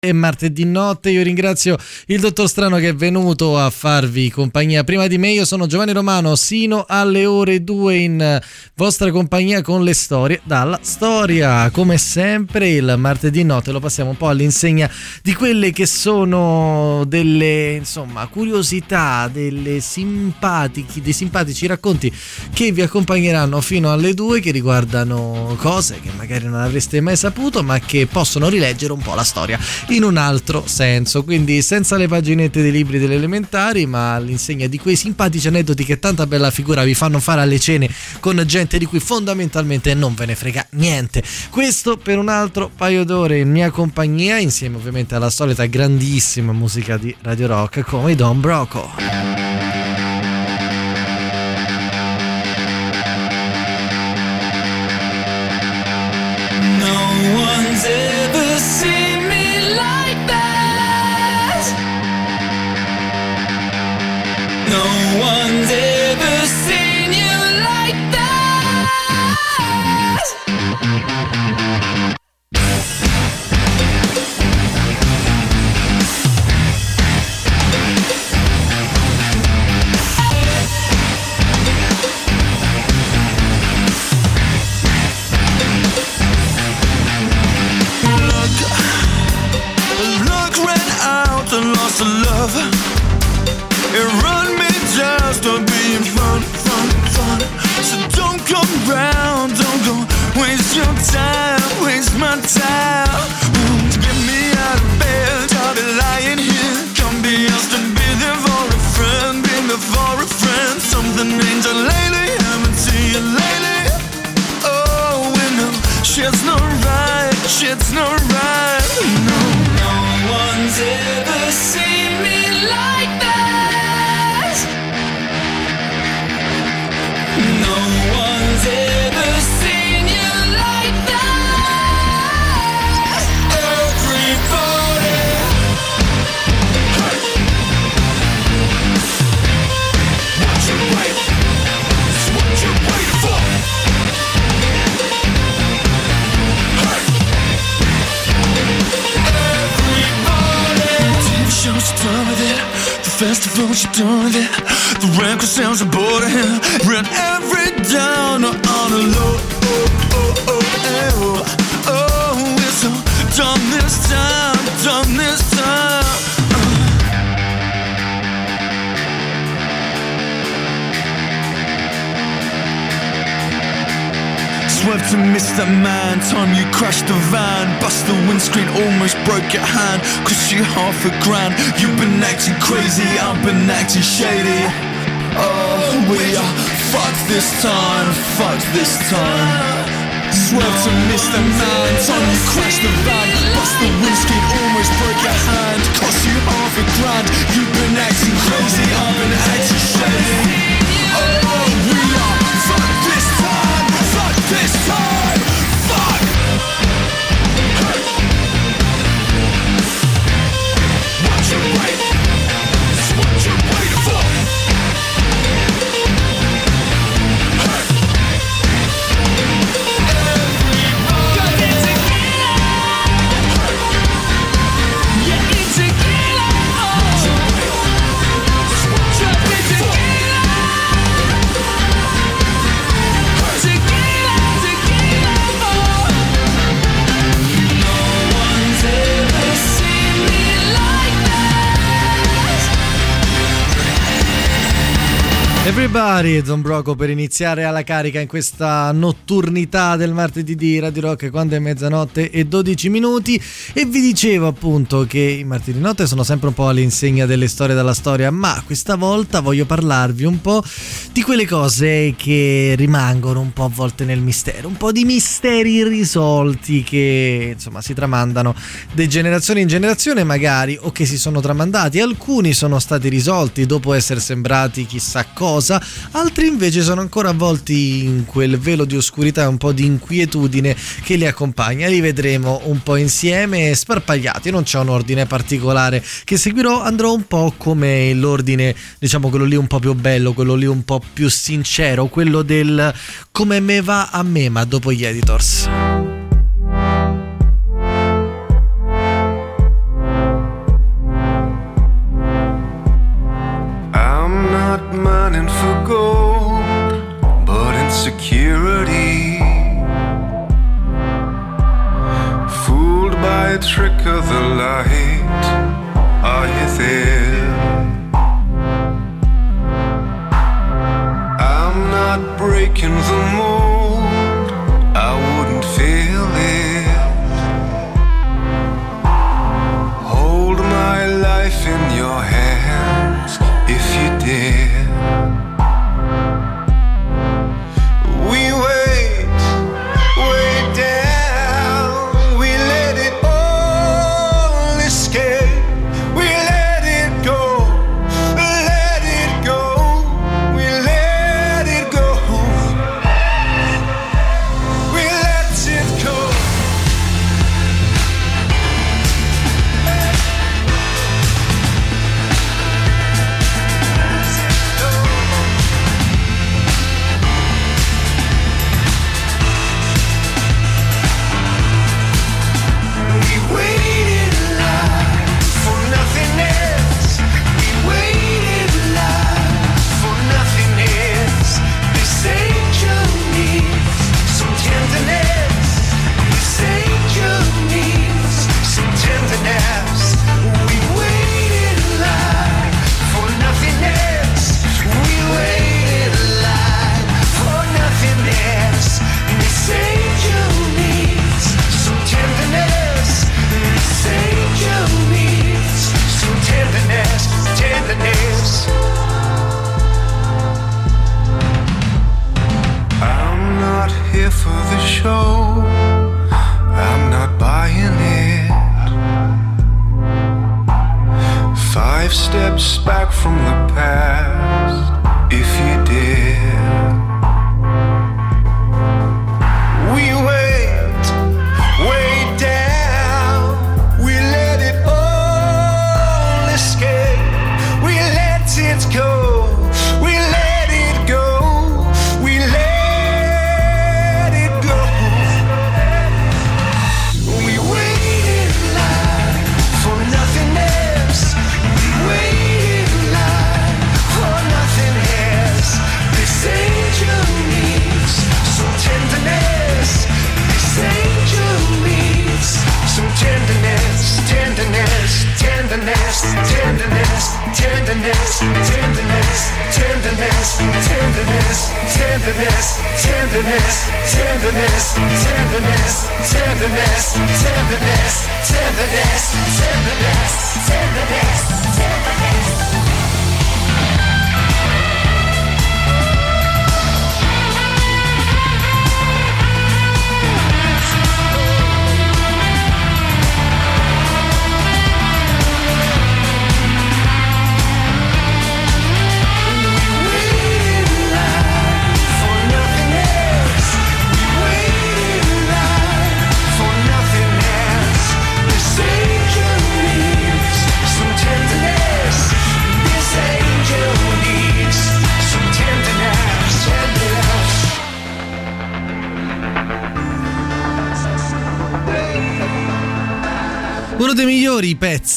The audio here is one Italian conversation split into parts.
È martedì notte, io ringrazio il dottor Strano che è venuto a farvi compagnia. Prima di me, io sono Giovanni Romano, sino alle ore 2 in vostra compagnia con le storie dalla storia, come sempre il martedì notte lo passiamo un po' all'insegna di quelle che sono delle insomma curiosità, delle simpatici, dei simpatici racconti che vi accompagneranno fino alle 2 che riguardano cose che magari non avreste mai saputo ma che possono rileggere un po' la storia in un altro senso. Quindi senza le paginette dei libri delle elementari, ma all'insegna di quei simpatici aneddoti che tanta bella figura vi fanno fare alle cene con gente di cui fondamentalmente non ve ne frega niente. Questo per un altro paio d'ore in mia compagnia, insieme ovviamente alla solita grandissima musica di Radio Rock come Don Broco. Everybody, Don Broco per iniziare alla carica in questa notturnità del martedì di Radio Rock quando è mezzanotte e 12 minuti. E vi dicevo appunto che i martedì notte sono sempre un po' all'insegna delle storie della storia ma questa volta voglio parlarvi un po' di quelle cose che rimangono un po' avvolte nel mistero, un po' di misteri irrisolti che insomma si tramandano di generazione in generazione magari o che si sono tramandati, alcuni sono stati risolti dopo essere sembrati chissà cosa, altri invece sono ancora avvolti in quel velo di oscurità e un po' di inquietudine che li accompagna. Li vedremo un po' insieme, sparpagliati, non c'è un ordine particolare che seguirò, andrò un po' come l'ordine, diciamo quello lì un po' più bello, quello lì un po' più sincero, quello del come me va a me, ma dopo gli editors. Trick of the light. Are you there? I'm not breaking the mold. I wouldn't feel it. Hold my life in your hands if you dare.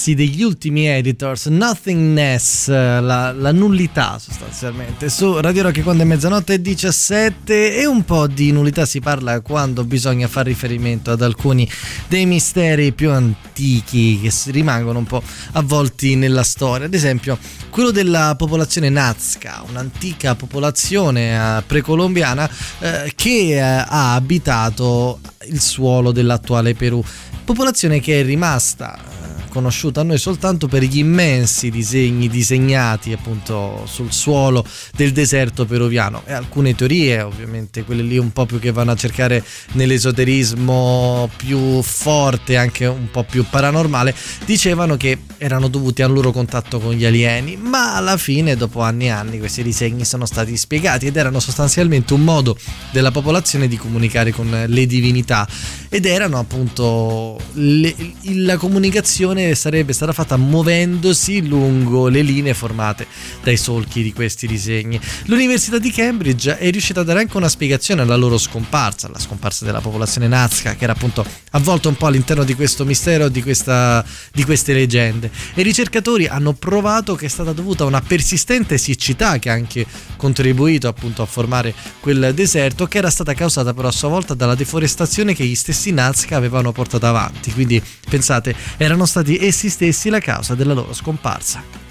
Pezzi degli ultimi editors, Nothingness, la, la, nullità sostanzialmente, su Radio Rock quando è mezzanotte e 17 e un po' di nullità si parla quando bisogna fare riferimento ad alcuni dei misteri più antichi che rimangono un po' avvolti nella storia, ad esempio quello della popolazione Nazca, un'antica popolazione eh, precolombiana eh, che eh, ha abitato il suolo dell'attuale Perù. Popolazione che è rimasta conosciuta a noi soltanto per gli immensi disegni disegnati appunto sul suolo del deserto peruviano. E alcune teorie, ovviamente quelle lì un po' più che vanno a cercare nell'esoterismo più forte, anche un po' più paranormale, dicevano che erano dovuti al loro contatto con gli alieni, ma alla fine dopo anni e anni questi disegni sono stati spiegati ed erano sostanzialmente un modo della popolazione di comunicare con le divinità. Ed erano appunto le, la comunicazione sarebbe stata fatta muovendosi lungo le linee formate dai solchi di questi disegni. L'Università di Cambridge è riuscita a dare anche una spiegazione alla loro scomparsa, alla scomparsa della popolazione nazca che era appunto avvolta un po' all'interno di questo mistero, di, questa, di queste leggende. E i ricercatori hanno provato che è stata dovuta a una persistente siccità che ha anche contribuito appunto a formare quel deserto che era stata causata però a sua volta dalla deforestazione che gli stessi Nazca avevano portato avanti. Quindi pensate, erano stati essi stessi la causa della loro scomparsa.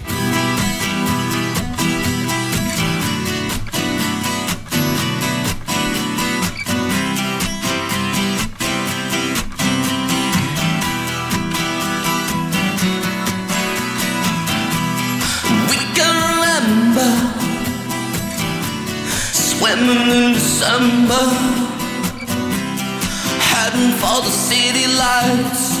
swimming in December, heading for the city lights.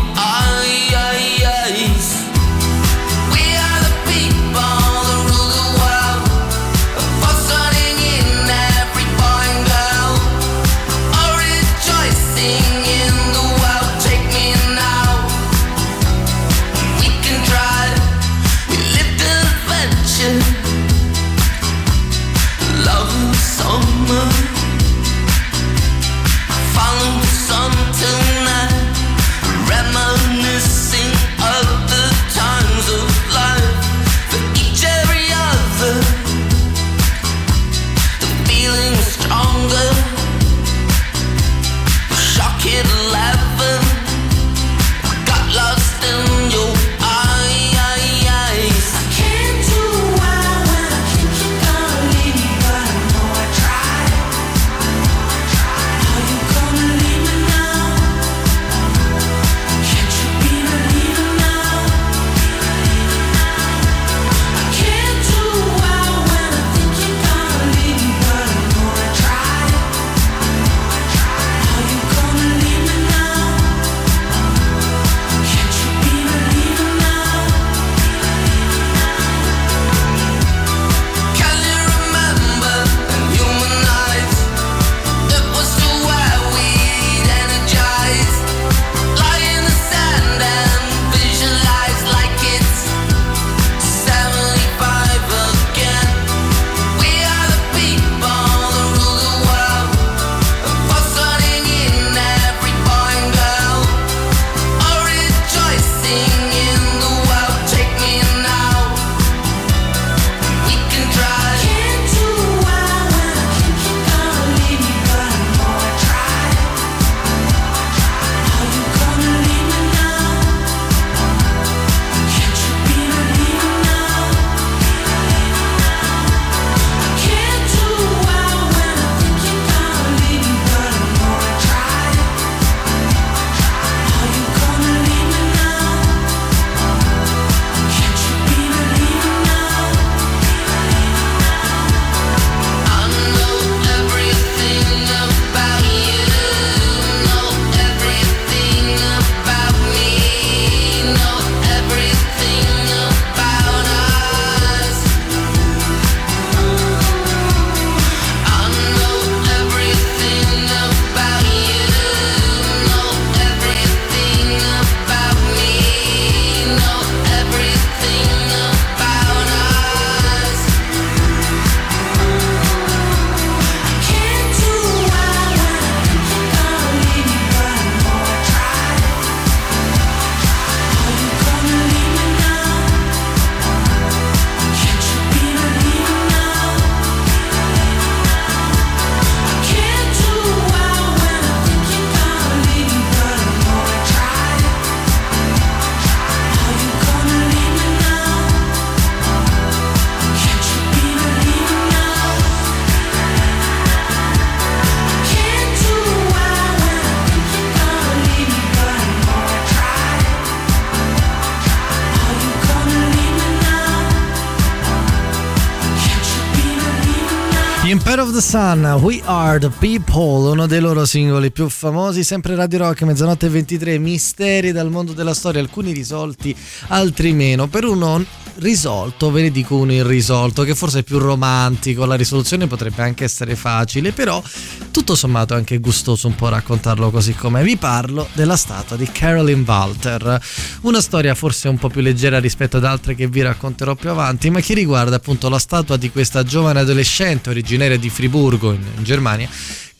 Empire of the Sun, We Are the People, uno dei loro singoli più famosi, sempre Radio Rock, mezzanotte e 23, misteri dal mondo della storia, alcuni risolti, altri meno. Per uno risolto, ve ne dico uno irrisolto, che forse è più romantico, la risoluzione potrebbe anche essere facile, però tutto sommato è anche gustoso un po' raccontarlo così com'è. Vi parlo della statua di Carolyn Walter, una storia forse un po' più leggera rispetto ad altre che vi racconterò più avanti, ma che riguarda appunto la statua di questa giovane adolescente originaria di Friburgo in, in Germania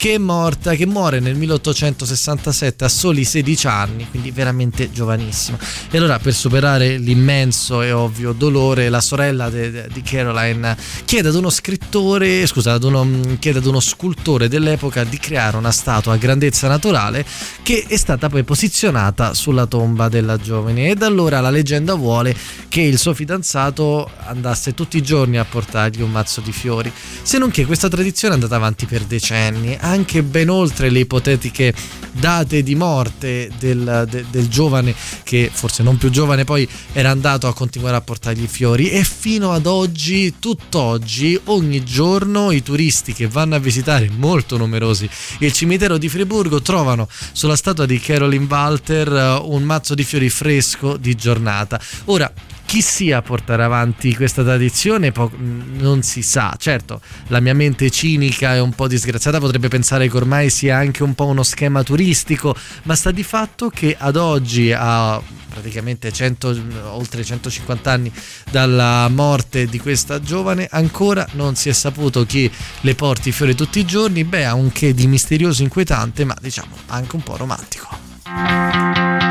che è morta, che muore nel 1867 a soli 16 anni, quindi veramente giovanissima. E allora per superare l'immenso e ovvio dolore, la sorella di Caroline chiede ad uno scrittore, scusa, ad uno, chiede ad uno scultore dell'epoca di creare una statua a grandezza naturale che è stata poi posizionata sulla tomba della giovane. E da allora la leggenda vuole che il suo fidanzato andasse tutti i giorni a portargli un mazzo di fiori, se non che questa tradizione è andata avanti per decenni anche ben oltre le ipotetiche date di morte del, de, del, giovane che forse non più giovane poi era andato a continuare a portargli i fiori e fino ad oggi, tutt'oggi, ogni giorno i turisti che vanno a visitare molto numerosi il cimitero di Friburgo trovano sulla statua di Carolyn Walter eh, un mazzo di fiori fresco di giornata. Ora, chi sia a portare avanti questa tradizione po- non si sa. Certo, la mia mente cinica e un po' disgraziata potrebbe pensare che ormai sia anche un po' uno schema turistico, ma sta di fatto che ad oggi, a praticamente 100, oltre 150 anni dalla morte di questa giovane, ancora non si è saputo chi le porti i fiori tutti i giorni. Beh, ha un che di misterioso inquietante, ma diciamo anche un po' romantico.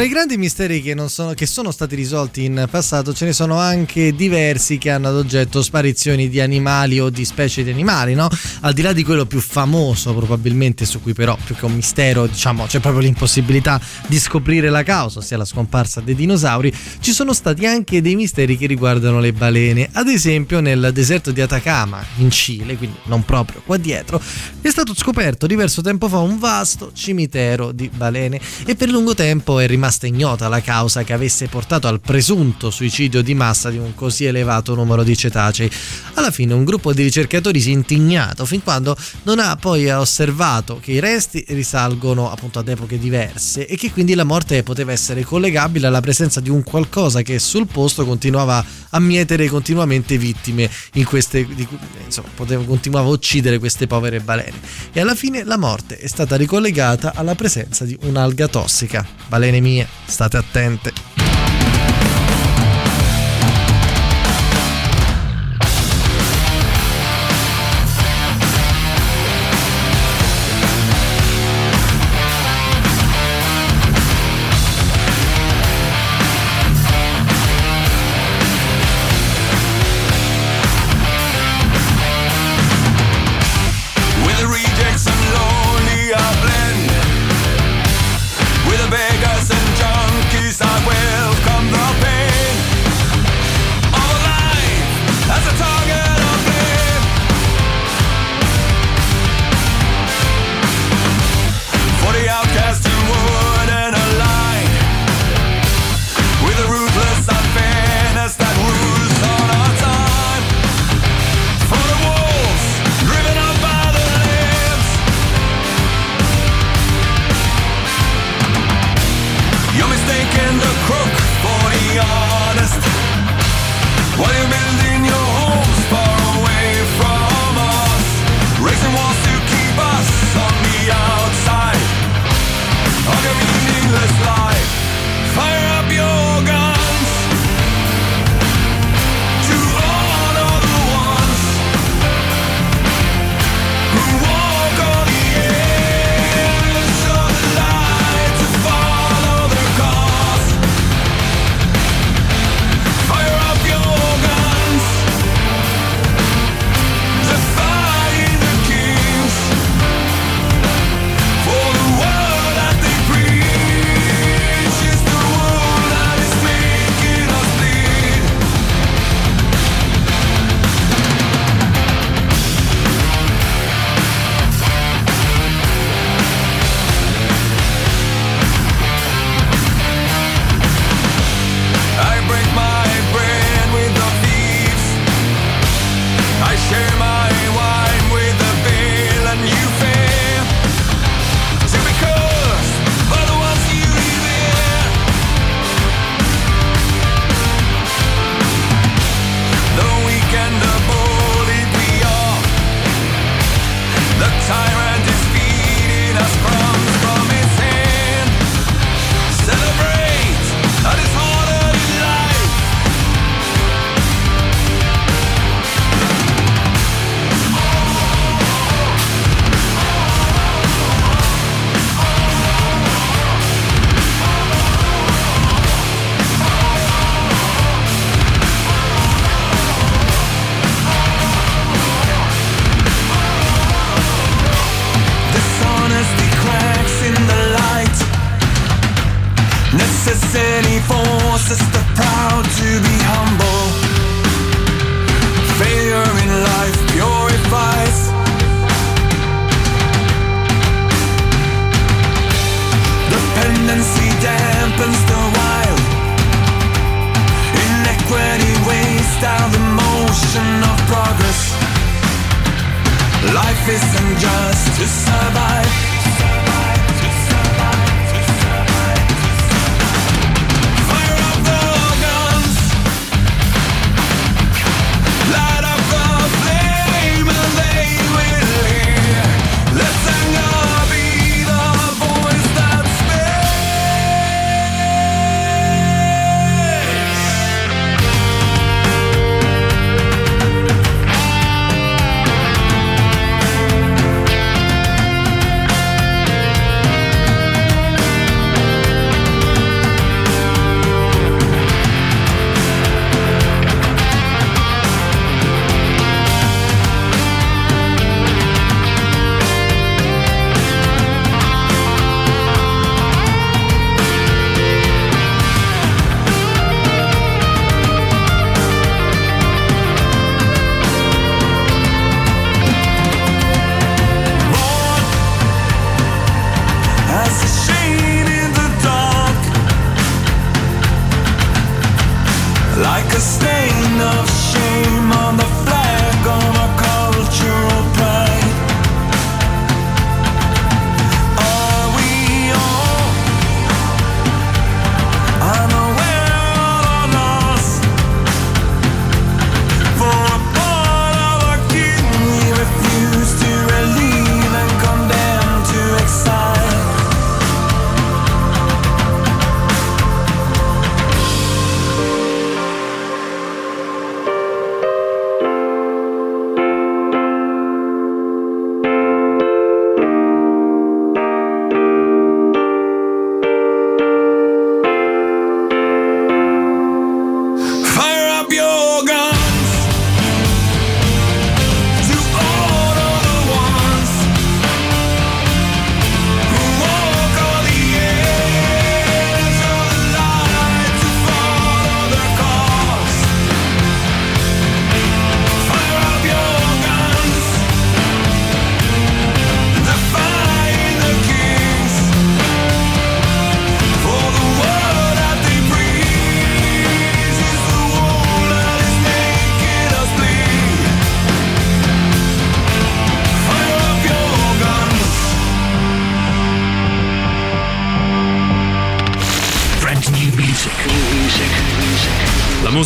Tra i grandi misteri che, non sono, che sono stati risolti in passato ce ne sono anche diversi che hanno ad oggetto sparizioni di animali o di specie di animali, no? Al di là di quello più famoso probabilmente su cui però più che un mistero diciamo c'è proprio l'impossibilità di scoprire la causa, ossia la scomparsa dei dinosauri, ci sono stati anche dei misteri che riguardano le balene. Ad esempio nel deserto di Atacama in Cile, quindi non proprio qua dietro, è stato scoperto diverso tempo fa un vasto cimitero di balene e per lungo tempo è rimasta ignota la causa che avesse portato al presunto suicidio di massa di un così elevato numero di cetacei. Alla fine un gruppo di ricercatori si è intignato fin quando non ha poi osservato che i resti risalgono appunto ad epoche diverse e che quindi la morte poteva essere collegabile alla presenza di un qualcosa che sul posto continuava a mietere continuamente vittime in queste di insomma poteva, continuava a uccidere queste povere balene. E alla fine la morte è stata ricollegata alla presenza di un'alga tossica. Balene mie state attente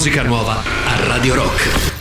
musica nuova a Radio Rock.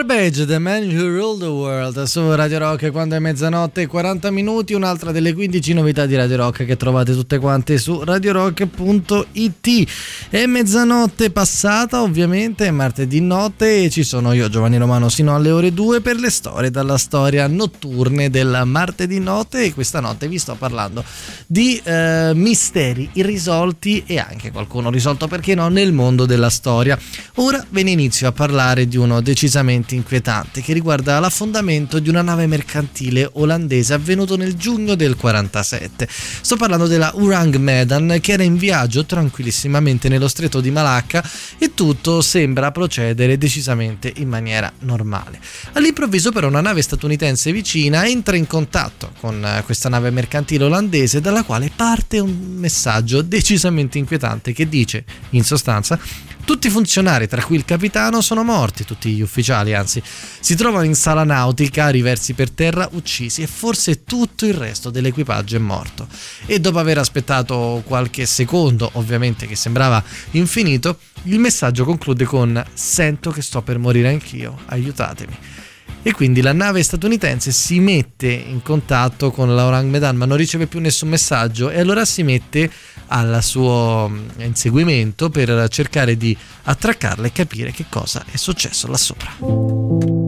Garbage, the man who rules puntata su Radio Rock quando è mezzanotte 40 minuti, un'altra delle 15 novità di Radio Rock che trovate tutte quante su radiorock.it. È mezzanotte passata ovviamente, è martedì notte e ci sono io Giovanni Romano sino alle ore 2 per le storie dalla storia notturne del martedì notte e questa notte vi sto parlando di eh, misteri irrisolti e anche qualcuno risolto perché no nel mondo della storia. Ora ve ne inizio a parlare di uno decisamente inquietante che riguarda l'affondamento di una nave mercantile olandese avvenuto nel giugno del 47. Sto parlando della Urang Medan che era in viaggio tranquillissimamente nello stretto di Malacca e tutto sembra procedere decisamente in maniera normale. All'improvviso però una nave statunitense vicina entra in contatto con eh, questa nave mercantile olandese dalla quale parte un messaggio decisamente inquietante che dice in sostanza tutti i funzionari, tra cui il capitano, sono morti, tutti gli ufficiali anzi, si trovano in sala nautica, riversi per terra, uccisi e forse tutto il resto dell'equipaggio è morto. E dopo aver aspettato qualche secondo, ovviamente che sembrava infinito, il messaggio conclude con Sento che sto per morire anch'io, aiutatemi. E quindi la nave statunitense si mette in contatto con l'Orang Medan ma non riceve più nessun messaggio e allora si mette al suo mm, inseguimento per cercare di attraccarla e capire che cosa è successo là sopra.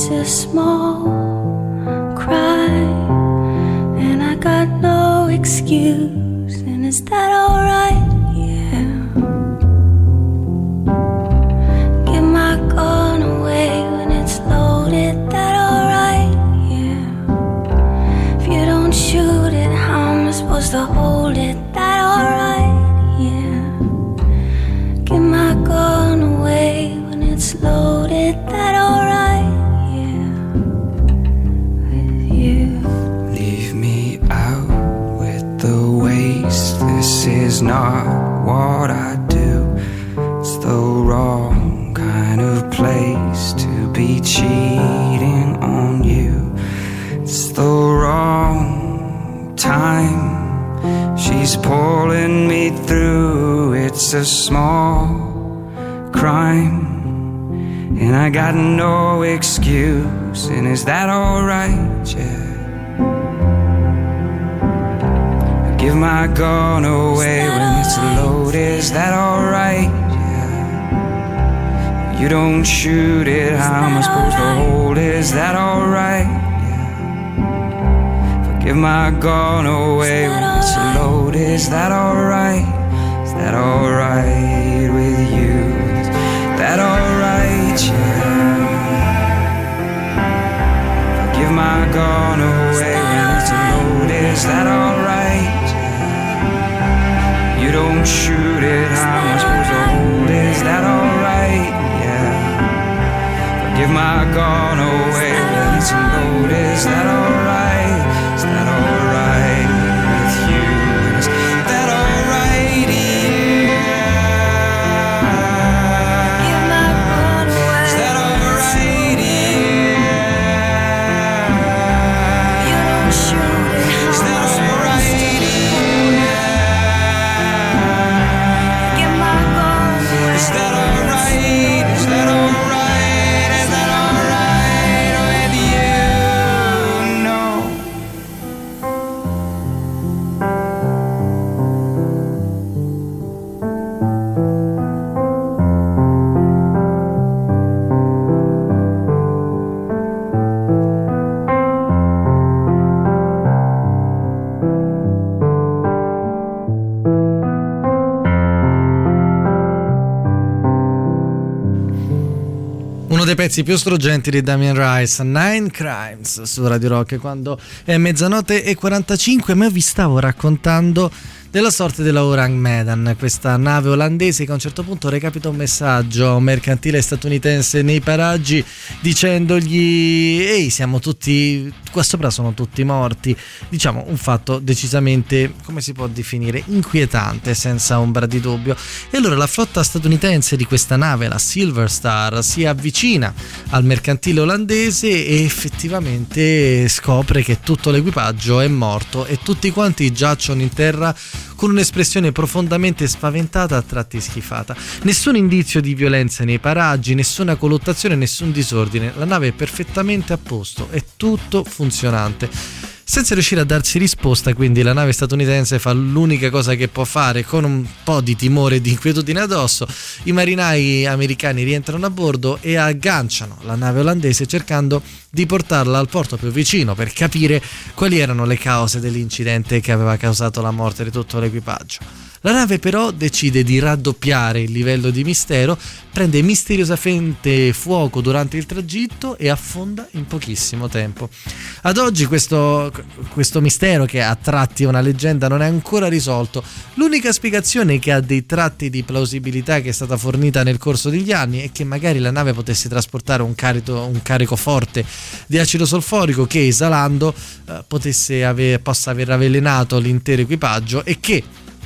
It's a small crime, and I got no excuse. And is that alright? Small crime. And I got no excuse. And is that alright? Yeah. I give my gun away when it's loaded. Is that alright? Yeah. You don't shoot it. How am I supposed to hold it? Is that alright? Yeah. Give my gun away when it's loaded. Is that alright? That alright with you? Is that alright? Yeah. If I give my gun away when it's loaded. Is that alright? You don't shoot it, how am I supposed to hold? Is that alright? Yeah. If I give my gun away when it's loaded, is that alright? Pezzi più struggenti di Damien Rice, Nine Crimes su Radio Rock, quando è mezzanotte e 45, ma vi stavo raccontando della sorte della Orang Medan, questa nave olandese che a un certo punto recapita un messaggio mercantile statunitense nei paraggi dicendogli ehi siamo tutti, qua sopra sono tutti morti, diciamo un fatto decisamente, come si può definire, inquietante senza ombra di dubbio. E allora la flotta statunitense di questa nave, la Silver Star, si avvicina al mercantile olandese e effettivamente scopre che tutto l'equipaggio è morto e tutti quanti giacciono in terra con un'espressione profondamente spaventata, a tratti schifata. Nessun indizio di violenza nei paraggi, nessuna colluttazione, nessun disordine. La nave è perfettamente a posto, è tutto funzionante. Senza riuscire a darsi risposta, quindi la nave statunitense fa l'unica cosa che può fare, con un po' di timore e di inquietudine addosso, i marinai americani rientrano a bordo e agganciano la nave olandese cercando di portarla al porto più vicino per capire quali erano le cause dell'incidente che aveva causato la morte di tutto l'equipaggio. La nave però decide di raddoppiare il livello di mistero, prende misteriosamente fuoco durante il tragitto e affonda in pochissimo tempo. Ad oggi questo, questo mistero, che a tratti è una leggenda, non è ancora risolto. L'unica spiegazione che ha dei tratti di plausibilità che è stata fornita nel corso degli anni è che magari la nave potesse trasportare un carico, un carico forte di acido solforico che esalando eh, potesse aver, possa aver avvelenato l'intero equipaggio e che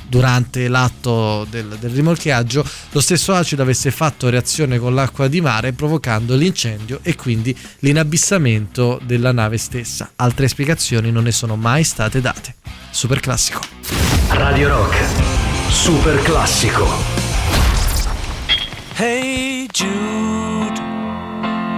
durante l'atto del, del rimorchiaggio lo stesso acido avesse fatto reazione con l'acqua di mare provocando l'incendio e quindi l'inabissamento della nave stessa. Altre spiegazioni non ne sono mai state date. Super classico. Radio Rock. Super classico. Hey Jude,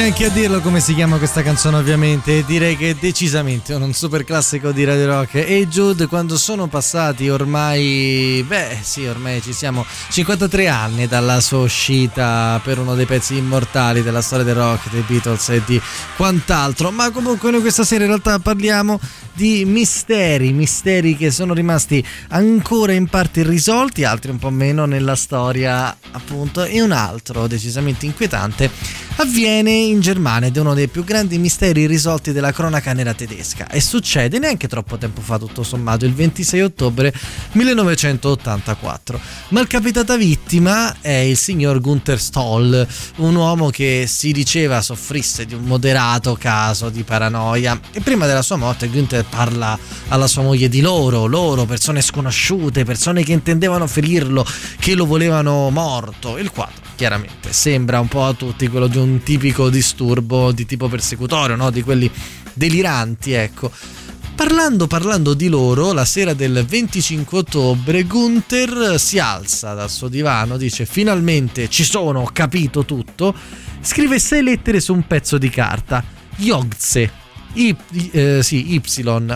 Neanche a dirlo come si chiama questa canzone ovviamente direi che è decisamente un super classico di Radio Rock. E Jude quando sono passati ormai beh sì ormai ci siamo 53 anni dalla sua uscita per uno dei pezzi immortali della storia del rock dei Beatles e di quant'altro. Ma comunque noi questa sera in realtà parliamo di misteri misteri che sono rimasti ancora in parte irrisolti altri un po' meno nella storia appunto. E un altro decisamente inquietante avviene in Germania ed è uno dei più grandi misteri risolti della cronaca nera tedesca. E succede neanche troppo tempo fa tutto sommato il 26 ottobre 1984 ma il capitata vittima è il signor Gunther Stoll un uomo che si diceva soffrisse di un moderato caso di paranoia. E prima della sua morte Gunther parla alla sua moglie di loro loro persone sconosciute persone che intendevano ferirlo che lo volevano morto il quadro chiaramente sembra un po' a tutti quello di un tipico disturbo di tipo persecutorio, no? di quelli deliranti, ecco. Parlando, parlando di loro, la sera del 25 ottobre Gunther si alza dal suo divano, dice finalmente ci sono, ho capito tutto, scrive sei lettere su un pezzo di carta, Yogze, I, eh, sì, Y,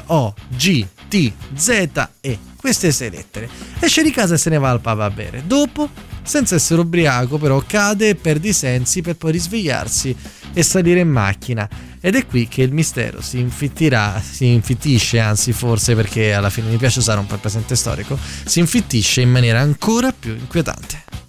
O, G, T, Z, E, queste sei lettere, esce di casa e se ne va al pub a bere, dopo senza essere ubriaco però cade e perde i sensi per poi risvegliarsi e salire in macchina ed è qui che il mistero si infittirà, si infittisce anzi forse perché alla fine mi piace usare un po' il presente storico, si infittisce in maniera ancora più inquietante.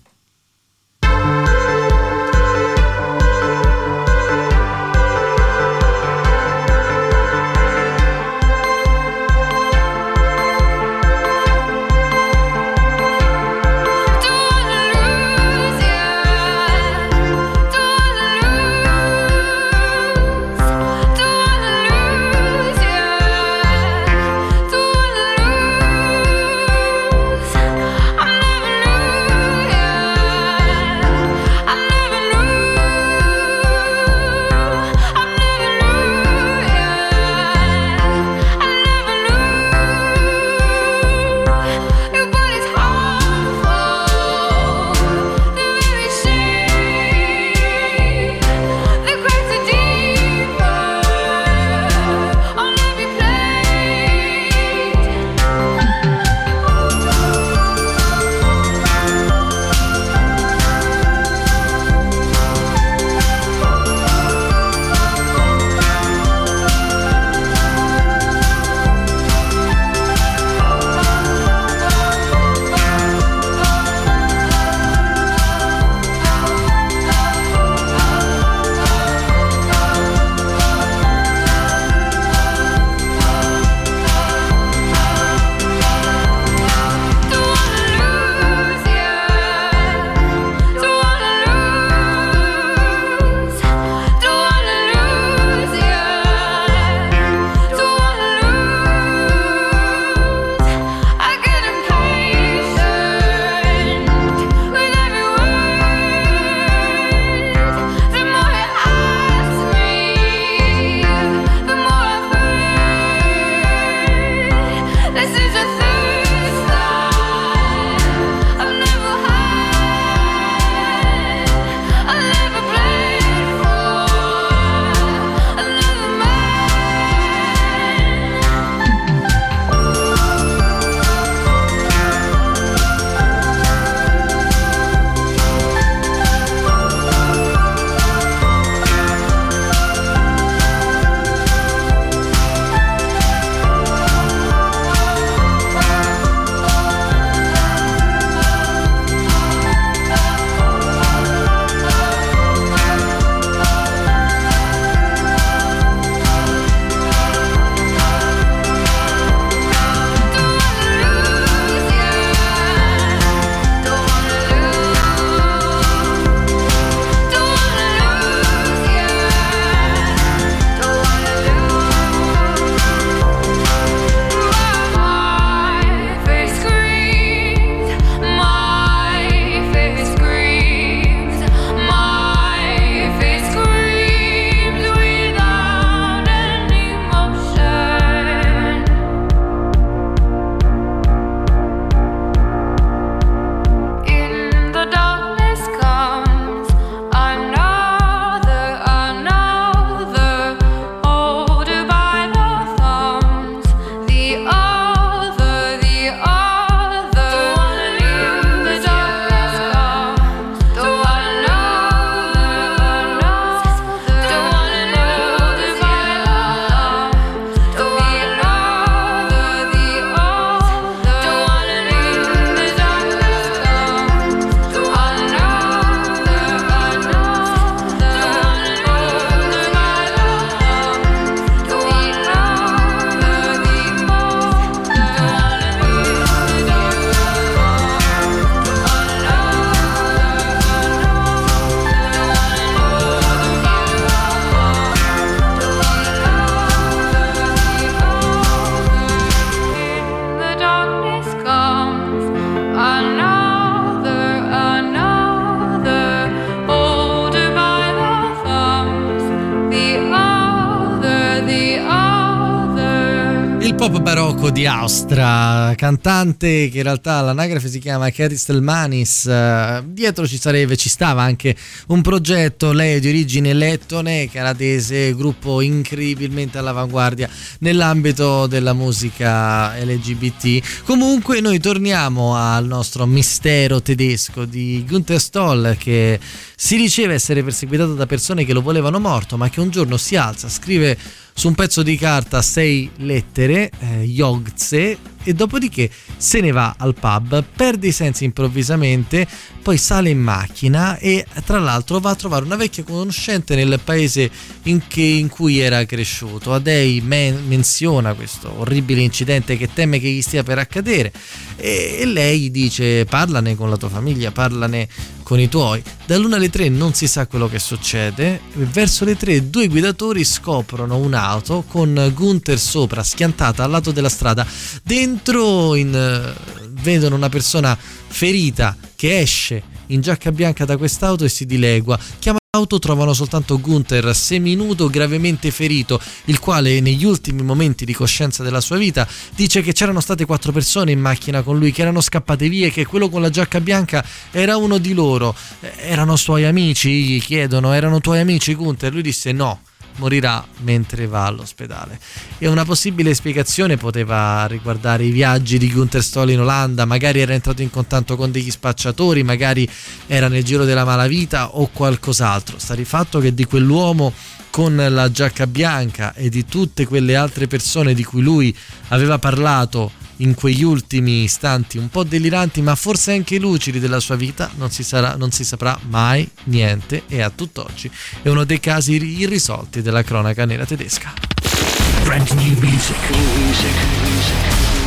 Di Austria, cantante che in realtà l'anagrafe si chiama Katy Stelmanis. eh, Dietro ci sarebbe, ci stava anche un progetto, lei è di origine lettone, canadese, gruppo incredibilmente all'avanguardia nell'ambito della musica LGBT. Comunque noi torniamo al nostro mistero tedesco di Gunther Stoll che si diceva essere perseguitato da persone che lo volevano morto, ma che un giorno si alza, scrive su un pezzo di carta sei lettere, eh, Jogze, e dopodiché se ne va al pub, perde i sensi improvvisamente, poi sale in macchina e tra l'altro va a trovare una vecchia conoscente nel paese in, che- in cui era cresciuto. Adei men- menziona questo orribile incidente che teme che gli stia per accadere e, e lei dice parlane con la tua famiglia, parlane con i tuoi. Dall'una alle tre non si sa quello che succede. Verso le tre due guidatori scoprono un'auto con Gunther sopra, schiantata al lato della strada. Dentro in, eh, vedono una persona ferita che esce in giacca bianca da quest'auto e si dilegua. Chiamano l'auto, trovano soltanto Gunther seminudo, gravemente ferito, il quale negli ultimi momenti di coscienza della sua vita dice che c'erano state quattro persone in macchina con lui, che erano scappate via e che quello con la giacca bianca era uno di loro. Eh, Erano suoi amici? Gli chiedono, erano tuoi amici Gunther? Lui disse no. Morirà mentre va all'ospedale. E una possibile spiegazione poteva riguardare i viaggi di Gunther Stoll in Olanda, magari era entrato in contatto con degli spacciatori, magari era nel giro della malavita o qualcos'altro. Sta di fatto che di quell'uomo con la giacca bianca e di tutte quelle altre persone di cui lui aveva parlato in quegli ultimi istanti un po' deliranti ma forse anche lucidi della sua vita non si, sarà, non si saprà mai niente e a tutt'oggi è uno dei casi irrisolti della cronaca nera tedesca.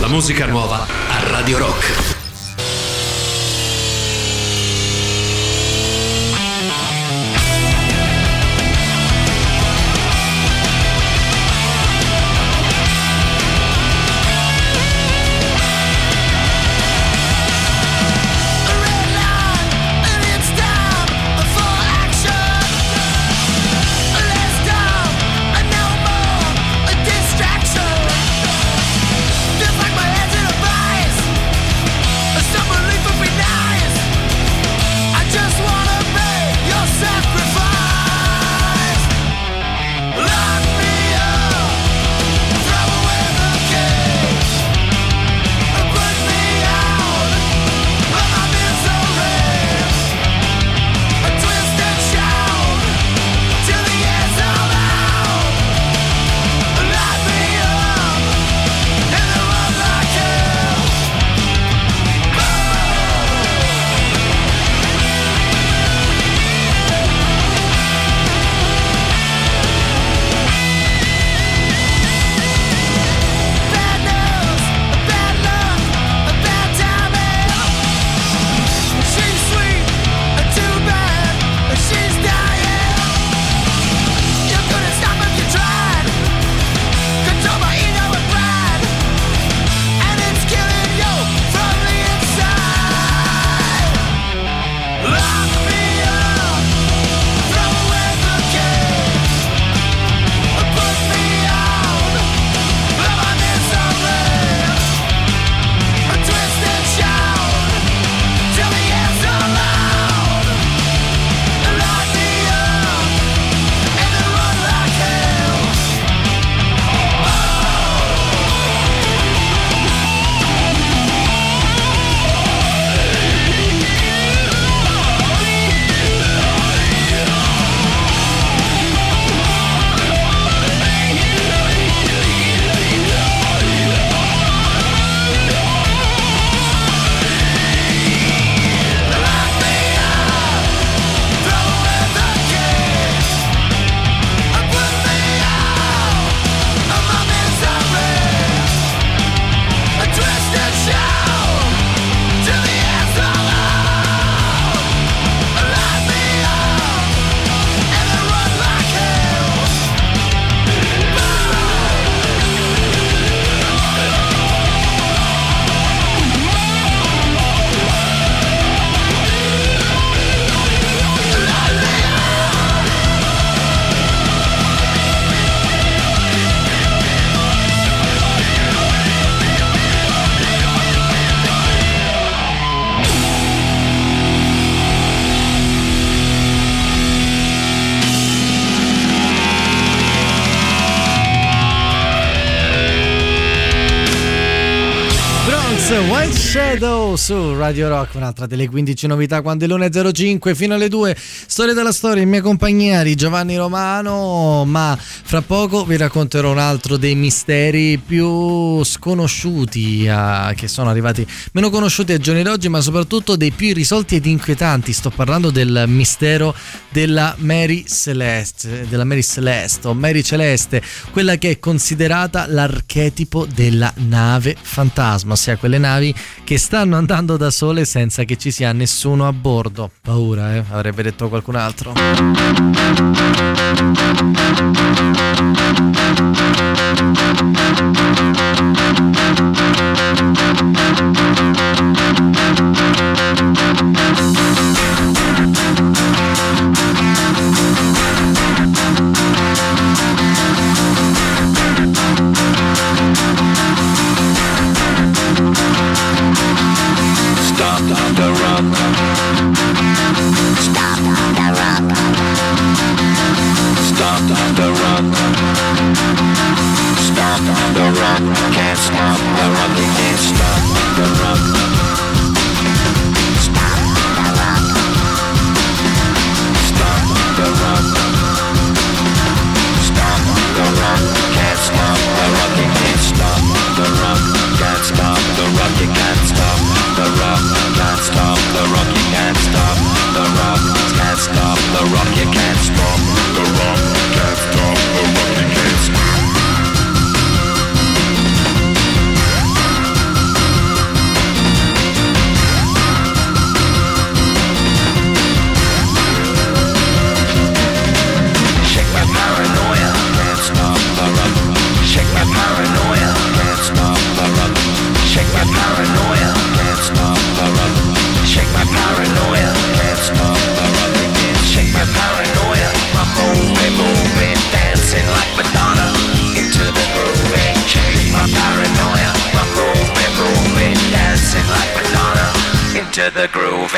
La musica nuova a Radio Rock. Su Radio Rock, un'altra delle 15 novità quando è l'1.05 fino alle 2. Storia della storia in mia compagnia di Giovanni Romano, ma fra poco vi racconterò un altro dei misteri più sconosciuti eh, che sono arrivati, meno conosciuti ai giorni d'oggi, ma soprattutto dei più irrisolti ed inquietanti. Sto parlando del mistero della Mary Celeste, della Mary Celeste o Mary Celeste, quella che è considerata l'archetipo della nave fantasma, ossia quelle navi che stanno andando da sole senza che ci sia nessuno a bordo. Paura, eh? Avrebbe detto qualcun altro. The groove.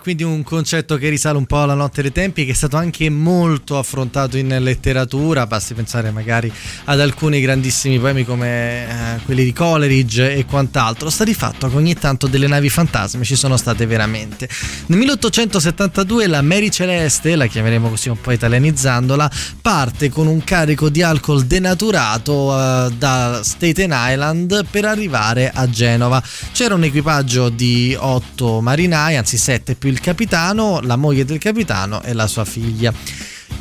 Quindi un concetto che risale un po' alla notte dei tempi, che è stato anche molto affrontato in letteratura. Basti pensare magari ad alcuni grandissimi poemi come eh, quelli di Coleridge e quant'altro. Sta di fatto che ogni tanto delle navi fantasme ci sono state veramente. Nel 1872 la Mary Celeste, la chiameremo così un po' italianizzandola, parte con un carico di alcol denaturato eh, da Staten Island per arrivare a Genova. C'era un equipaggio di otto marinai, anzi sette più il capitano, la moglie del capitano e la sua figlia.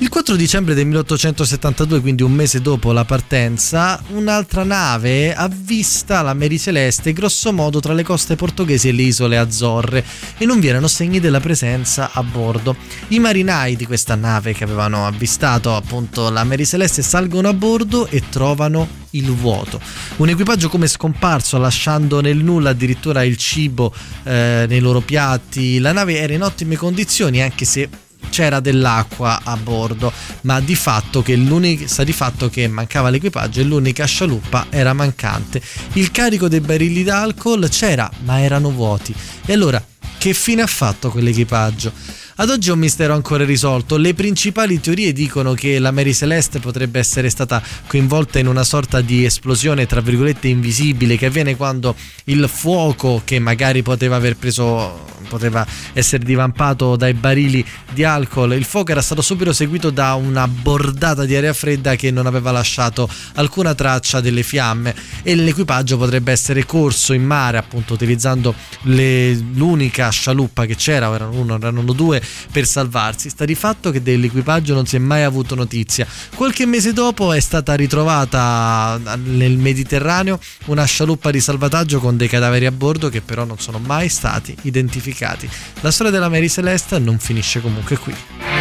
Il 4 dicembre del 1872, quindi un mese dopo la partenza, un'altra nave avvista la Mary Celeste grosso modo tra le coste portoghesi e le isole Azzorre e non vi erano segni della presenza a bordo. I marinai di questa nave che avevano avvistato appunto la Mary Celeste salgono a bordo e trovano il vuoto. Un equipaggio come scomparso, lasciando nel nulla addirittura il cibo eh, nei loro piatti. La nave era in ottime condizioni, anche se c'era dell'acqua a bordo, ma di fatto che di fatto che mancava l'equipaggio e l'unica scialuppa era mancante. Il carico dei barili d'alcol c'era, ma erano vuoti. E allora che fine ha fatto quell'equipaggio? Ad oggi è un mistero ancora irrisolto. Le principali teorie dicono che la Mary Celeste potrebbe essere stata coinvolta in una sorta di esplosione, tra virgolette, invisibile, che avviene quando il fuoco, che magari poteva aver preso, poteva essere divampato dai barili di alcol, il fuoco era stato subito seguito da una bordata di aria fredda che non aveva lasciato alcuna traccia delle fiamme e l'equipaggio potrebbe essere corso in mare, appunto, utilizzando le- l'unica scialuppa che c'era, erano uno, erano due, per salvarsi. Sta di fatto che dell'equipaggio non si è mai avuto notizia. Qualche mese dopo è stata ritrovata nel Mediterraneo una scialuppa di salvataggio con dei cadaveri a bordo che però non sono mai stati identificati. La storia della Mary Celeste non finisce comunque qui.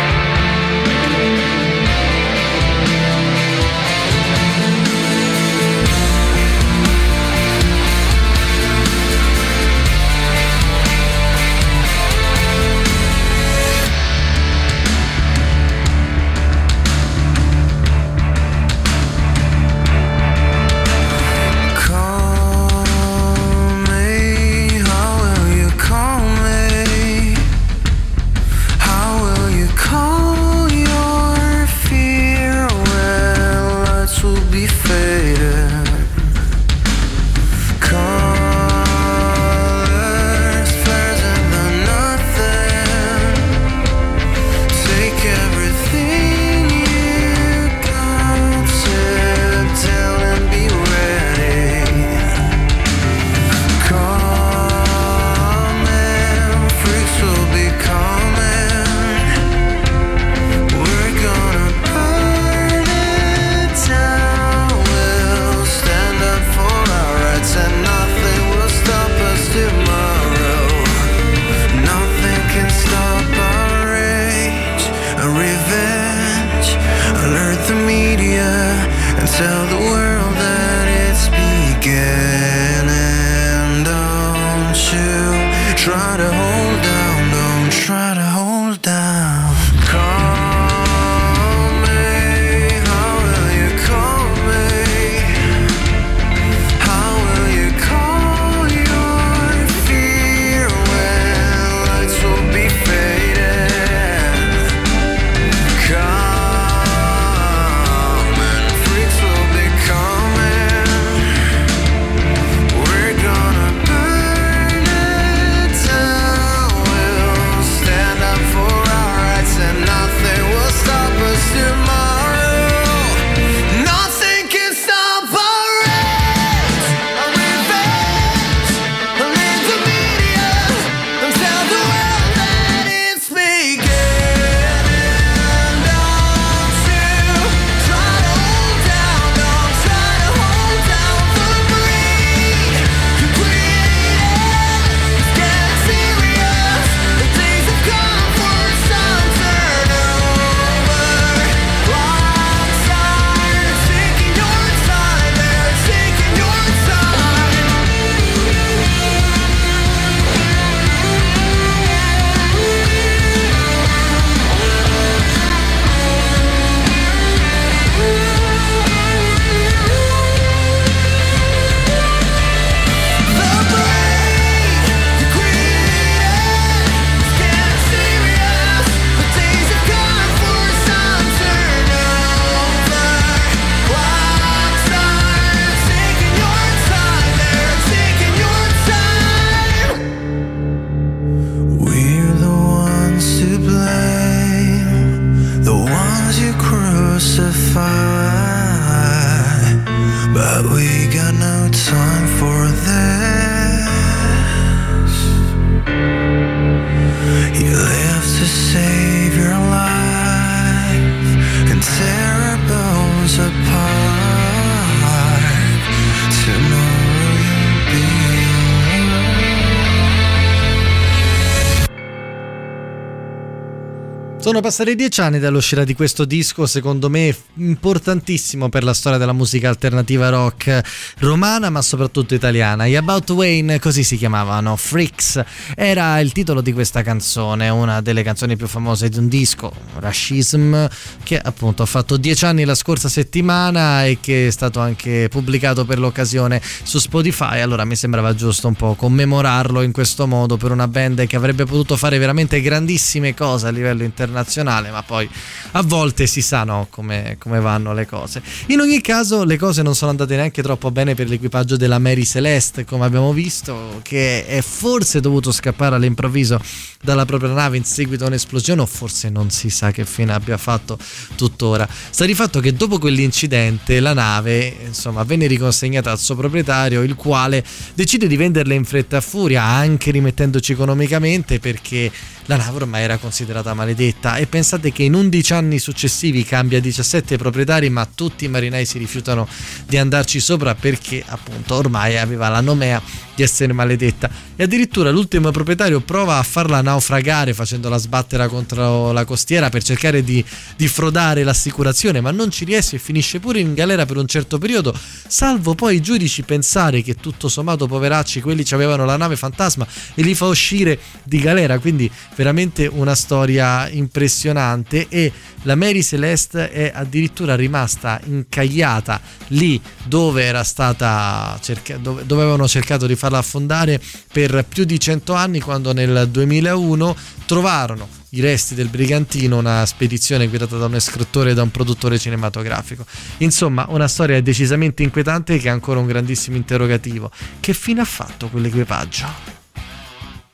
Passati dieci anni dall'uscita di questo disco, secondo me importantissimo per la storia della musica alternativa rock romana, ma soprattutto italiana. Gli About Wayne, così si chiamavano, Freaks, era il titolo di questa canzone, una delle canzoni più famose di un disco, Rashism, che appunto ha fatto dieci anni la scorsa settimana e che è stato anche pubblicato per l'occasione su Spotify. Allora mi sembrava giusto un po' commemorarlo in questo modo per una band che avrebbe potuto fare veramente grandissime cose a livello internazionale, ma poi a volte si sa no, come, come vanno le cose. In ogni caso, le cose non sono andate neanche troppo bene per l'equipaggio della Mary Celeste, come abbiamo visto, che è forse dovuto scappare all'improvviso dalla propria nave in seguito a un'esplosione, o forse non si sa che fine abbia fatto tuttora. Sta di fatto che dopo quell'incidente la nave, insomma, venne riconsegnata al suo proprietario, il quale decide di venderla in fretta e furia, anche rimettendoci economicamente perché la nave ormai era considerata maledetta e pensate che in 11 anni successivi cambia 17 proprietari ma tutti i marinai si rifiutano di andarci sopra perché appunto ormai aveva la nomea di essere maledetta. E addirittura l'ultimo proprietario prova a farla naufragare facendola sbattere contro la costiera per cercare di, di frodare l'assicurazione ma non ci riesce e finisce pure in galera per un certo periodo salvo poi i giudici pensare che tutto sommato poveracci quelli ci avevano la nave fantasma e li fa uscire di galera. Quindi veramente una storia impressionante. E la Mary Celeste è addirittura rimasta incagliata lì dove era stata cerca- dove, avevano cercato di farla affondare per più di 100 anni quando nel 2001 trovarono i resti del brigantino, una spedizione guidata da un scrittore e da un produttore cinematografico. Insomma, una storia decisamente inquietante che ha ancora un grandissimo interrogativo. Che fine ha fatto quell'equipaggio?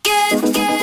Get, get,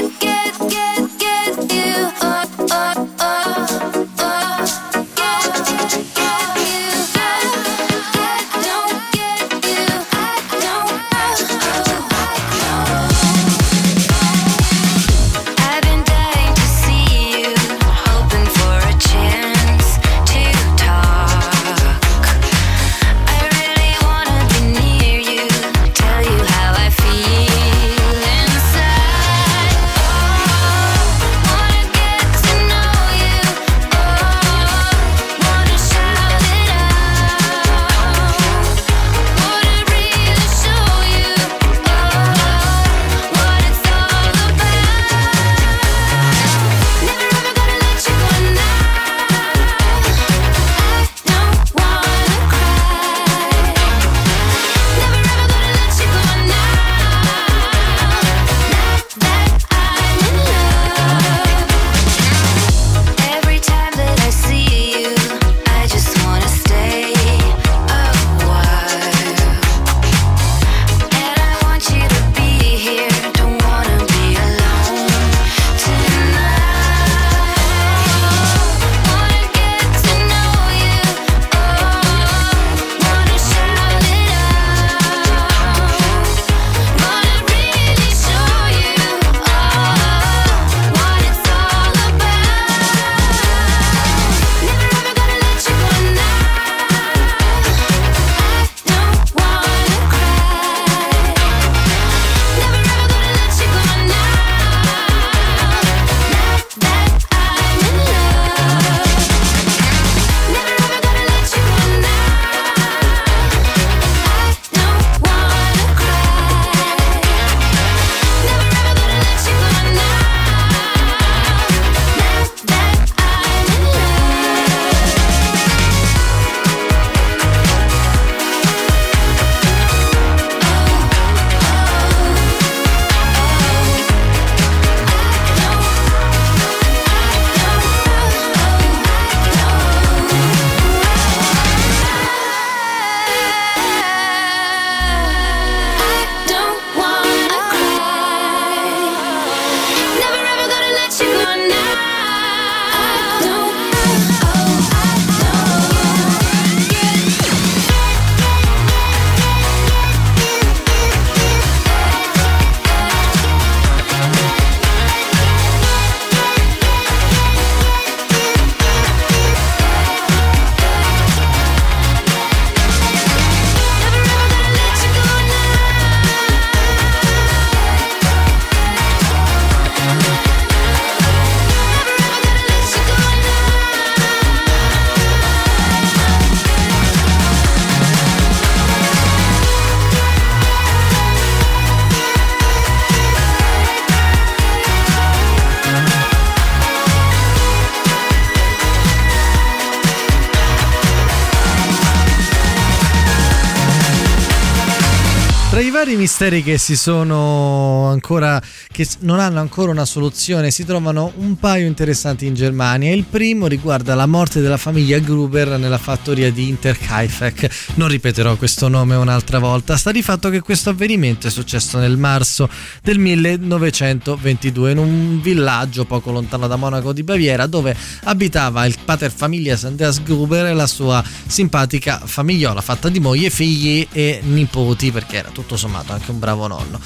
misteri che si sono ancora che non hanno ancora una soluzione, si trovano un paio interessanti in Germania. Il primo riguarda la morte della famiglia Gruber nella fattoria di Interkaifeck. Non ripeterò questo nome un'altra volta. Sta di fatto che questo avvenimento è successo nel marzo del 1922 in un villaggio poco lontano da Monaco di Baviera dove abitava il pater familias Andreas Gruber e la sua simpatica famigliola fatta di moglie, figli e nipoti perché era tutto sommato anche un bravo nonno.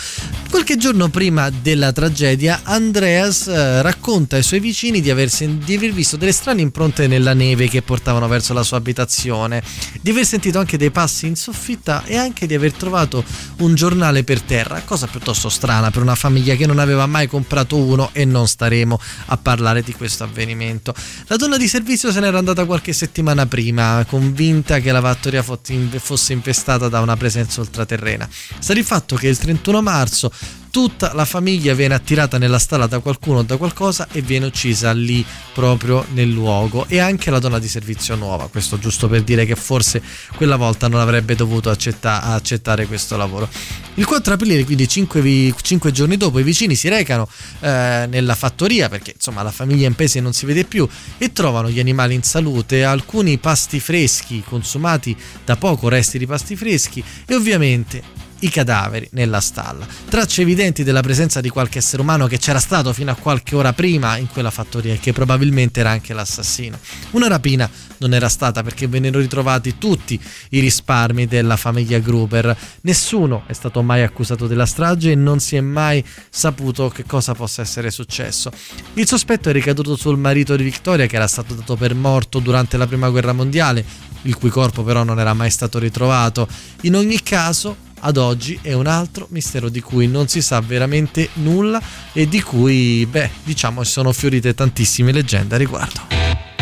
Qualche giorno prima della tragedia Andreas eh, racconta ai suoi vicini di aver, sen- di aver visto delle strane impronte nella neve che portavano verso la sua abitazione, di aver sentito anche dei passi in soffitta e anche di aver trovato un giornale per terra, cosa piuttosto strana per una famiglia che non aveva mai comprato uno e non staremo a parlare di questo avvenimento. La donna di servizio se n'era andata qualche settimana prima, convinta che la fattoria fosse in- fosse infestata da una presenza ultraterrena. Sta di fatto che il 31 marzo tutta la famiglia viene attirata nella stalla da qualcuno o da qualcosa e viene uccisa lì proprio nel luogo. E anche la donna di servizio nuova questo giusto per dire che forse quella volta non avrebbe dovuto accetta- accettare questo lavoro. Il 4 aprile quindi 5, giorni dopo i vicini si recano eh, nella fattoria perché insomma la famiglia in paese non si vede più e trovano gli animali in salute alcuni pasti freschi consumati da poco resti di pasti freschi e ovviamente i cadaveri nella stalla. Tracce evidenti della presenza di qualche essere umano che c'era stato fino a qualche ora prima in quella fattoria e che probabilmente era anche l'assassino. Una rapina non era stata perché vennero ritrovati tutti i risparmi della famiglia Gruber. Nessuno è stato mai accusato della strage e non si è mai saputo che cosa possa essere successo. Il sospetto è ricaduto sul marito di Victoria che era stato dato per morto durante la prima guerra mondiale, il cui corpo però non era mai stato ritrovato. In ogni caso, ad oggi è un altro mistero di cui non si sa veramente nulla e di cui, beh, diciamo, sono fiorite tantissime leggende a riguardo.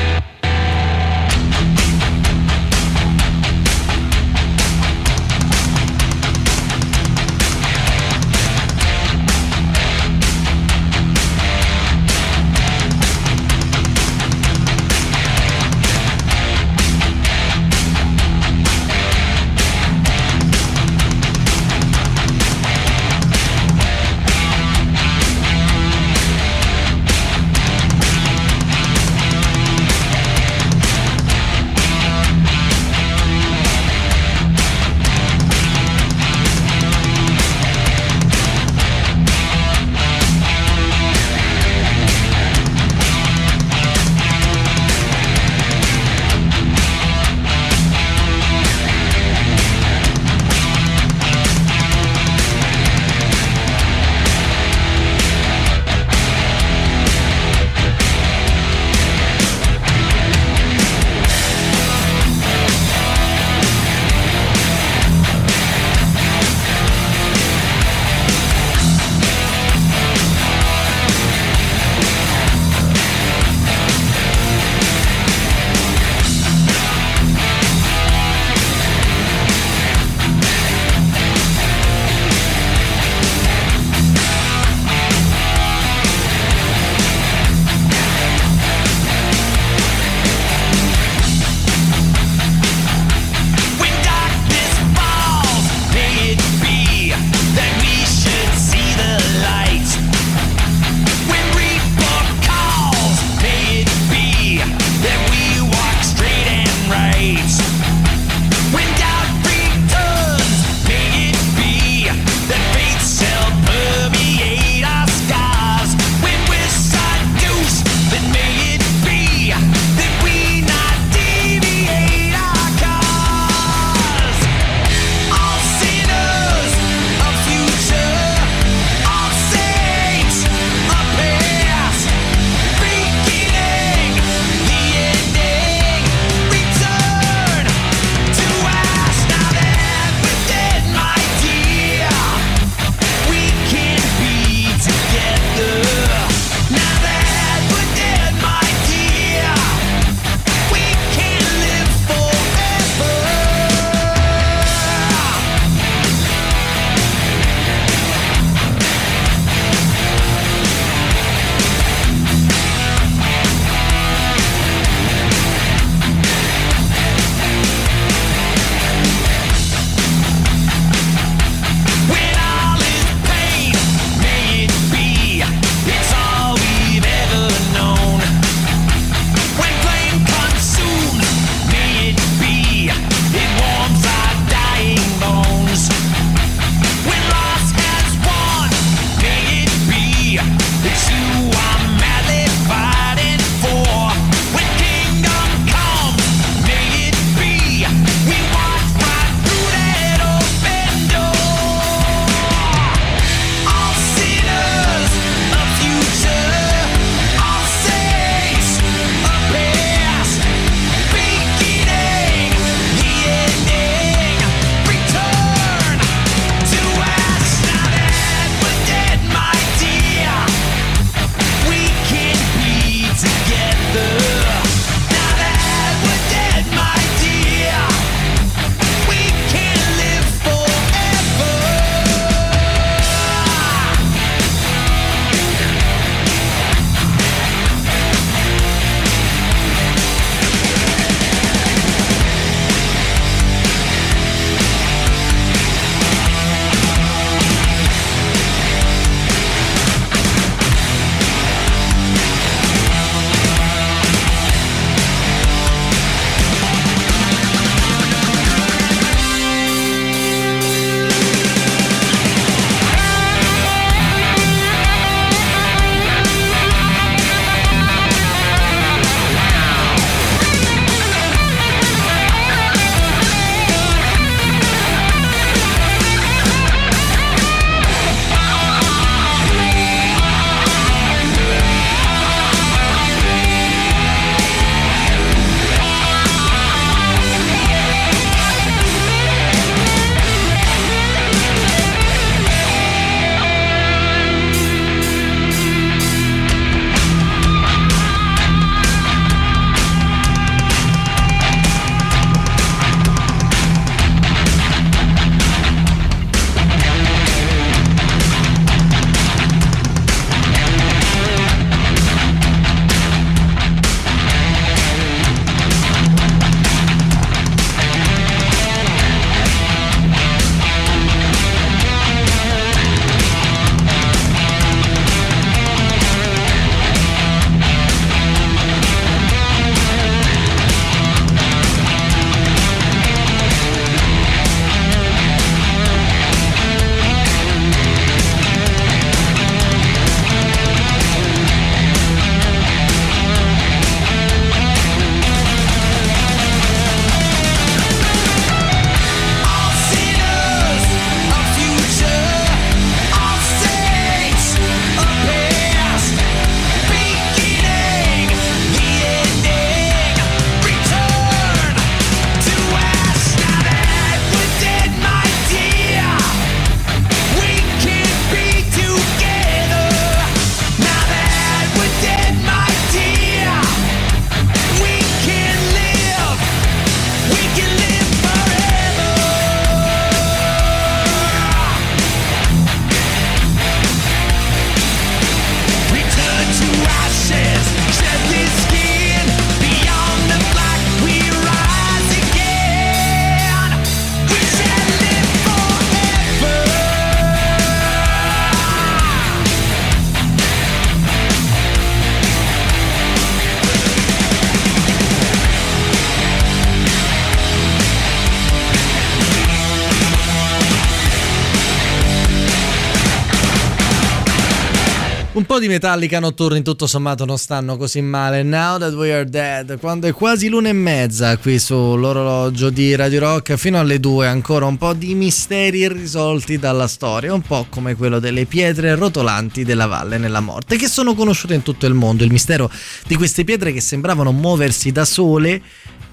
Po' di Metallica notturni tutto sommato non stanno così male. Now that we are dead, quando è quasi l'una e mezza qui sull'orologio di Radio Rock fino alle due, ancora un po' di misteri irrisolti dalla storia, un po' come quello delle pietre rotolanti della valle nella morte, che sono conosciute in tutto il mondo. Il mistero di queste pietre che sembravano muoversi da sole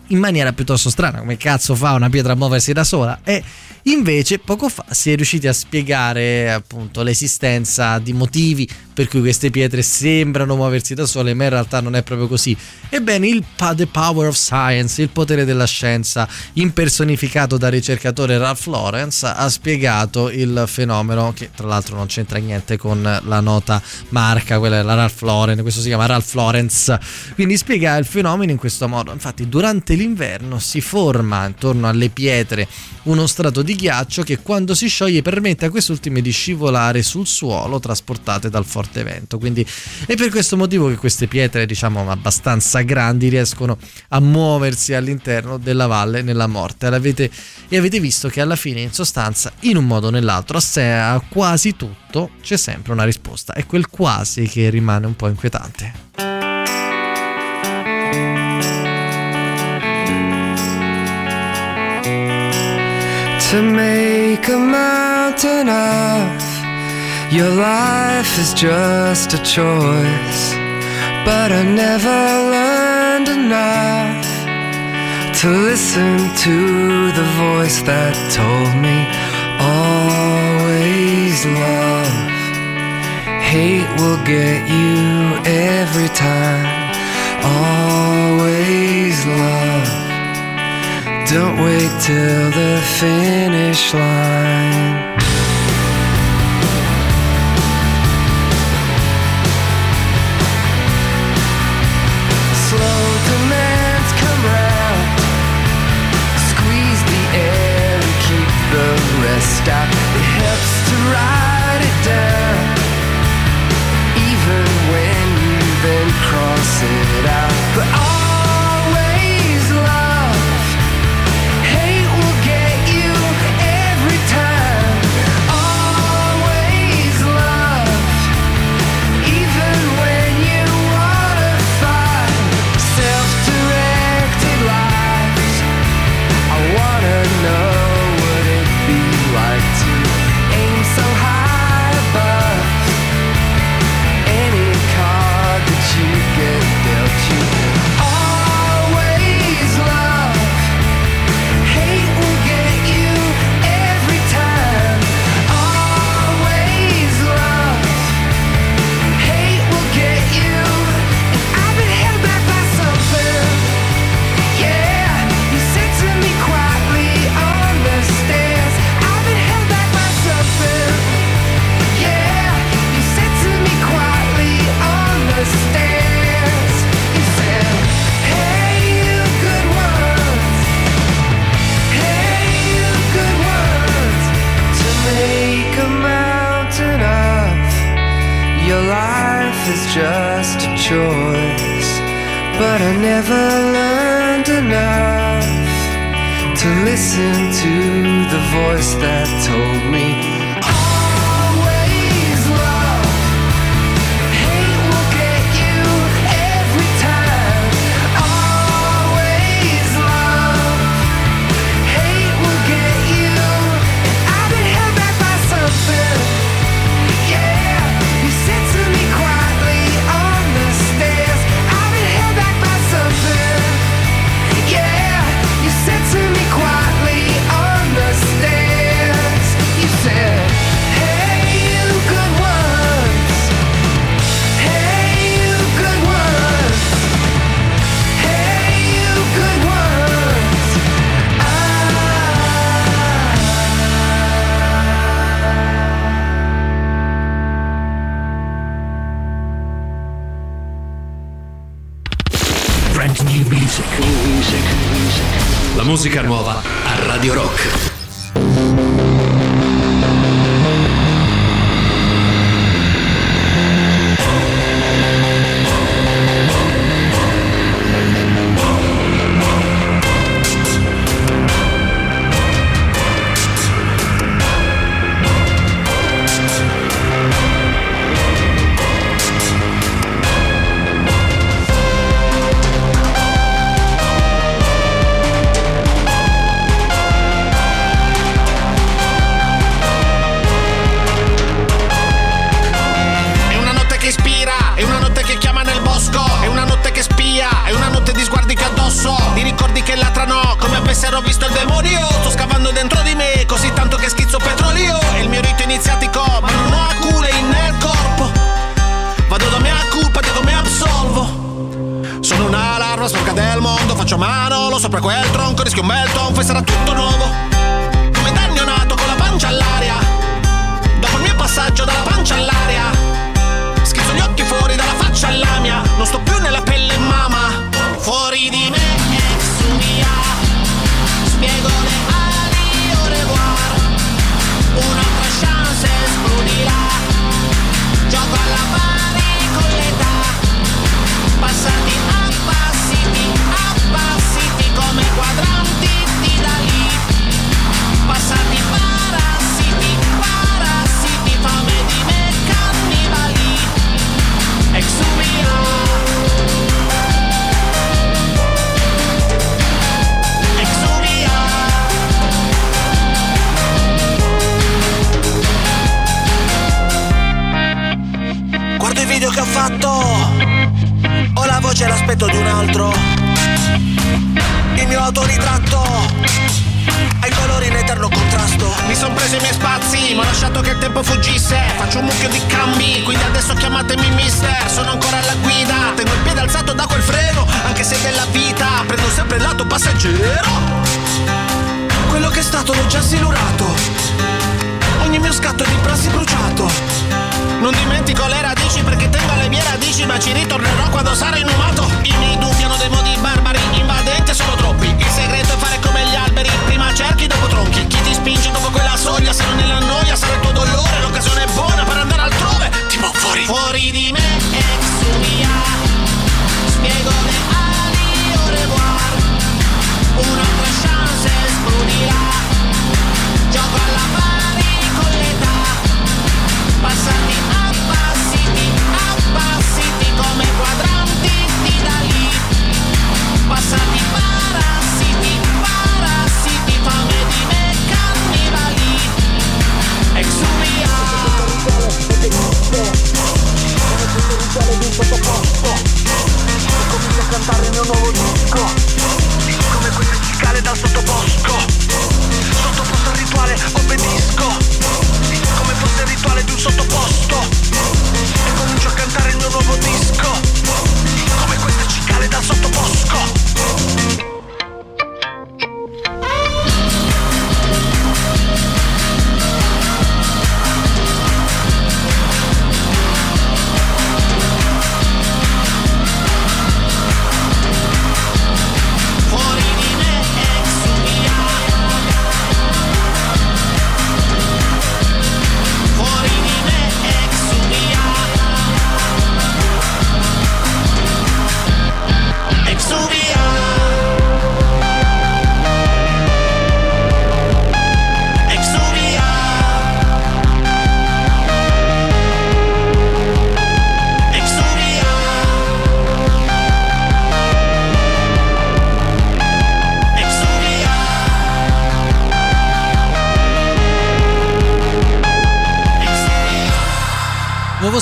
in maniera piuttosto strana, come cazzo fa una pietra a muoversi da sola? E invece poco fa si è riusciti a spiegare appunto l'esistenza di motivi per cui queste pietre sembrano muoversi da sole, ma in realtà non è proprio così. Ebbene, il The Power of Science, il potere della scienza, impersonificato dal ricercatore Ralph Lawrence, ha spiegato il fenomeno, che tra l'altro non c'entra niente con la nota marca, quella è la Ralph Lauren, questo si chiama Ralph Lawrence. Quindi spiega il fenomeno in questo modo. Infatti, durante l'inverno si forma intorno alle pietre uno strato di ghiaccio che quando si scioglie permette a quest'ultime di scivolare sul suolo trasportate dal forte vento. Quindi è per questo motivo che queste pietre, diciamo abbastanza grandi, riescono a muoversi all'interno della valle nella morte. L'avete- e avete visto che alla fine, in sostanza, in un modo o nell'altro, a quasi tutto c'è sempre una risposta. È quel quasi che rimane un po' inquietante. To make a mountain of your life is just a choice. But I never learned enough to listen to the voice that told me always love. Hate will get you every time. Always love. Don't wait till the finish line. But I never learned enough to listen to the voice that told me. Musica nuova a Radio Rock. Sopra quel tronco rischio un bel tonfo e sarà tutto nuovo. L'aspetto di un altro. Il mio autoritratto ha i colori in eterno contrasto. Mi son preso i miei spazi, ma ho lasciato che il tempo fuggisse. Faccio un mucchio di cambi, quindi adesso chiamatemi mister. Sono ancora alla guida, tengo il piede alzato da quel freno. Anche se della vita prendo sempre il lato passeggero. Quello che è stato l'ho già silurato. Ogni mio scatto è di prassi bruciato. Non dimentico le radici perché tengo le mie radici Ma ci ritornerò quando sarò inumato I miei dubbi hanno dei modi barbari Invadenti sono troppi. Il segreto è fare come gli alberi Prima cerchi, dopo tronchi. Chi ti spinge dopo quella soglia Se non è la noia sarà il tuo dolore. L'occasione è buona per andare altrove Tipo fuori. Fuori di me e su via Spiego le ali au revoir Un'altra chance esplodirà Gioco alla pari con l'età. Passati appassiti, Passati parassiti, parassiti, fame di me cannibali. Exuvia. Comincio a cantare il mio nuovo disco Come queste cicale dal sottobosco Sottoposto al rituale obbedisco Come fosse il rituale di un sottoposto. E comincio a cantare il mio nuovo disco. Come queste cicale dal sottobosco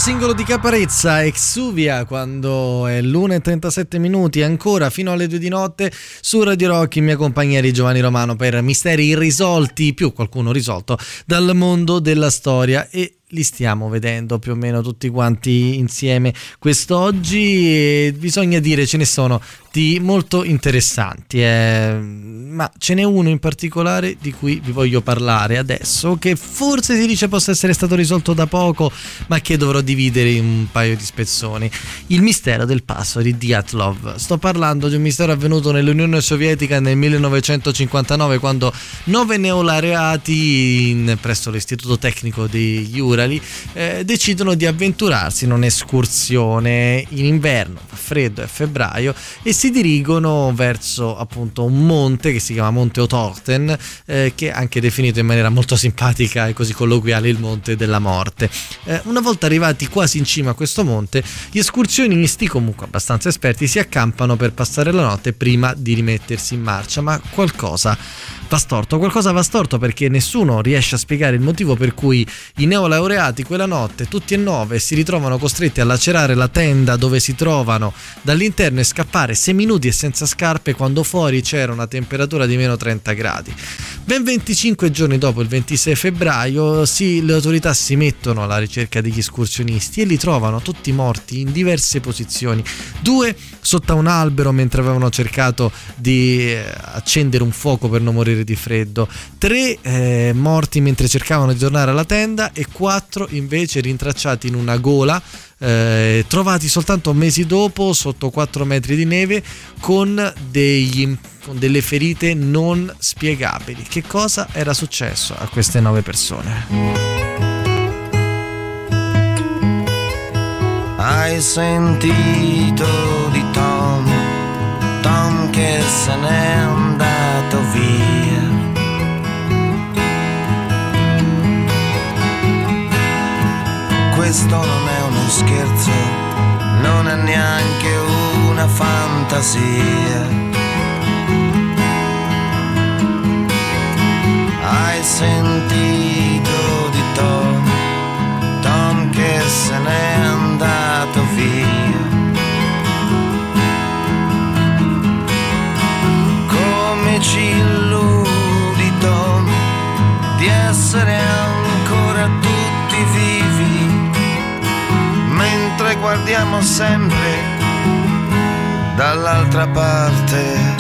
singolo di Caparezza, Exuvia, quando è l'1.37 minuti, ancora fino alle 2 di notte, su Radio Rock in mia compagnia di Giovanni Romano per misteri irrisolti, più qualcuno risolto, dal mondo della storia. E li stiamo vedendo più o meno tutti quanti insieme quest'oggi e bisogna dire ce ne sono di molto interessanti eh, ma ce n'è uno in particolare di cui vi voglio parlare adesso che forse si dice possa essere stato risolto da poco ma che dovrò dividere in un paio di spezzoni. Il mistero del passo di Dyatlov sto parlando di un mistero avvenuto nell'Unione Sovietica nel 1959 quando nove neolaureati presso l'istituto tecnico di Urali eh, decidono di avventurarsi in un'escursione in inverno, fa freddo, è febbraio e si dirigono verso appunto un monte che si chiama Monte Otorten eh, che è anche definito in maniera molto simpatica e così colloquiale il Monte della Morte. Eh, una volta arrivati quasi in cima a questo monte, gli escursionisti, comunque abbastanza esperti, si accampano per passare la notte prima di rimettersi in marcia, ma qualcosa va storto, qualcosa va storto perché nessuno riesce a spiegare il motivo per cui i neolaureati quella notte, tutti e nove, si ritrovano costretti a lacerare la tenda dove si trovano dall'interno e scappare seminuti e senza scarpe quando fuori c'era una temperatura di meno 30 gradi. Ben 25 giorni dopo, il 26 febbraio, sì, le autorità si mettono alla ricerca degli escursionisti e li trovano tutti morti in diverse posizioni. Due sotto un albero mentre avevano cercato di eh, accendere un fuoco per non morire di freddo, tre eh, morti mentre cercavano di tornare alla tenda e quattro invece rintracciati in una gola eh, trovati soltanto mesi dopo sotto 4 metri di neve con, degli- con delle ferite non spiegabili. Che cosa era successo a queste nove persone? Hai sentito di che se n'è andato via. Questo non è uno scherzo, non è neanche una fantasia. Hai sentito di Tom, Tom che se n'è andato via. Come ci illudi Tom di essere ancora tutti vivi, mentre guardiamo sempre dall'altra parte.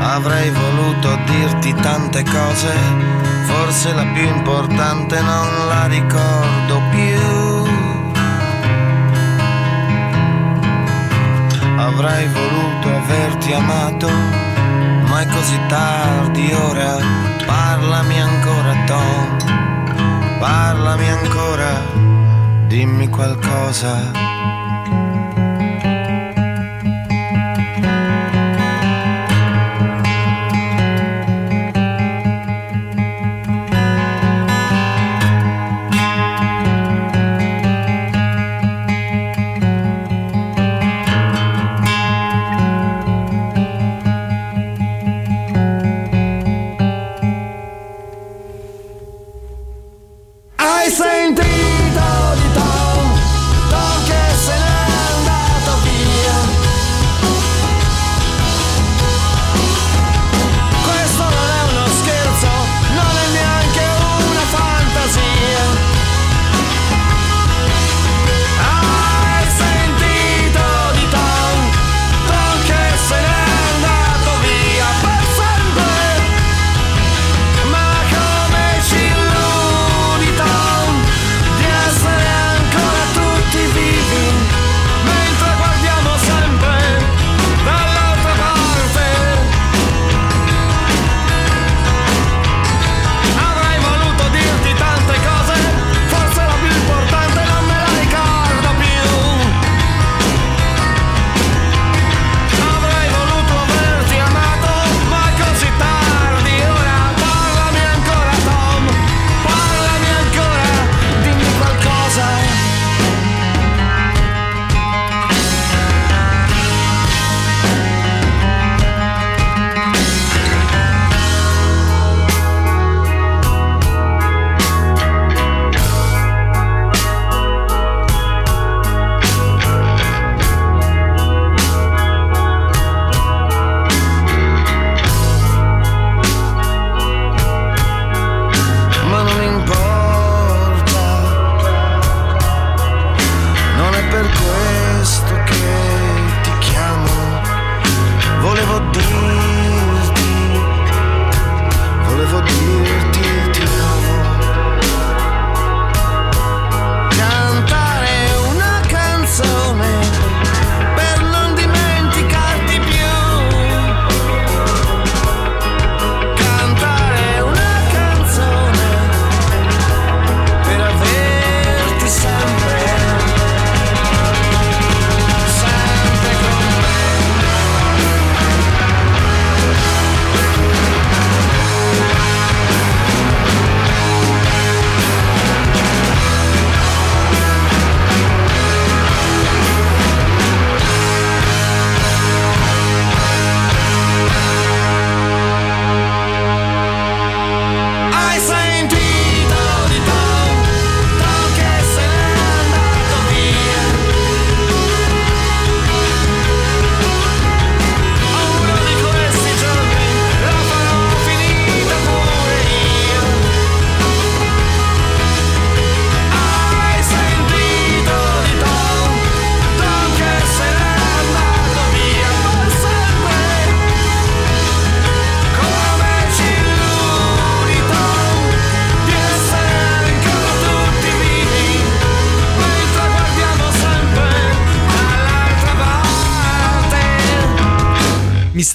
Avrei voluto dirti tante cose, forse la più importante non la ricordo più. Avrei voluto averti amato, ma è così tardi ora. Parlami ancora, Tom, parlami ancora, dimmi qualcosa.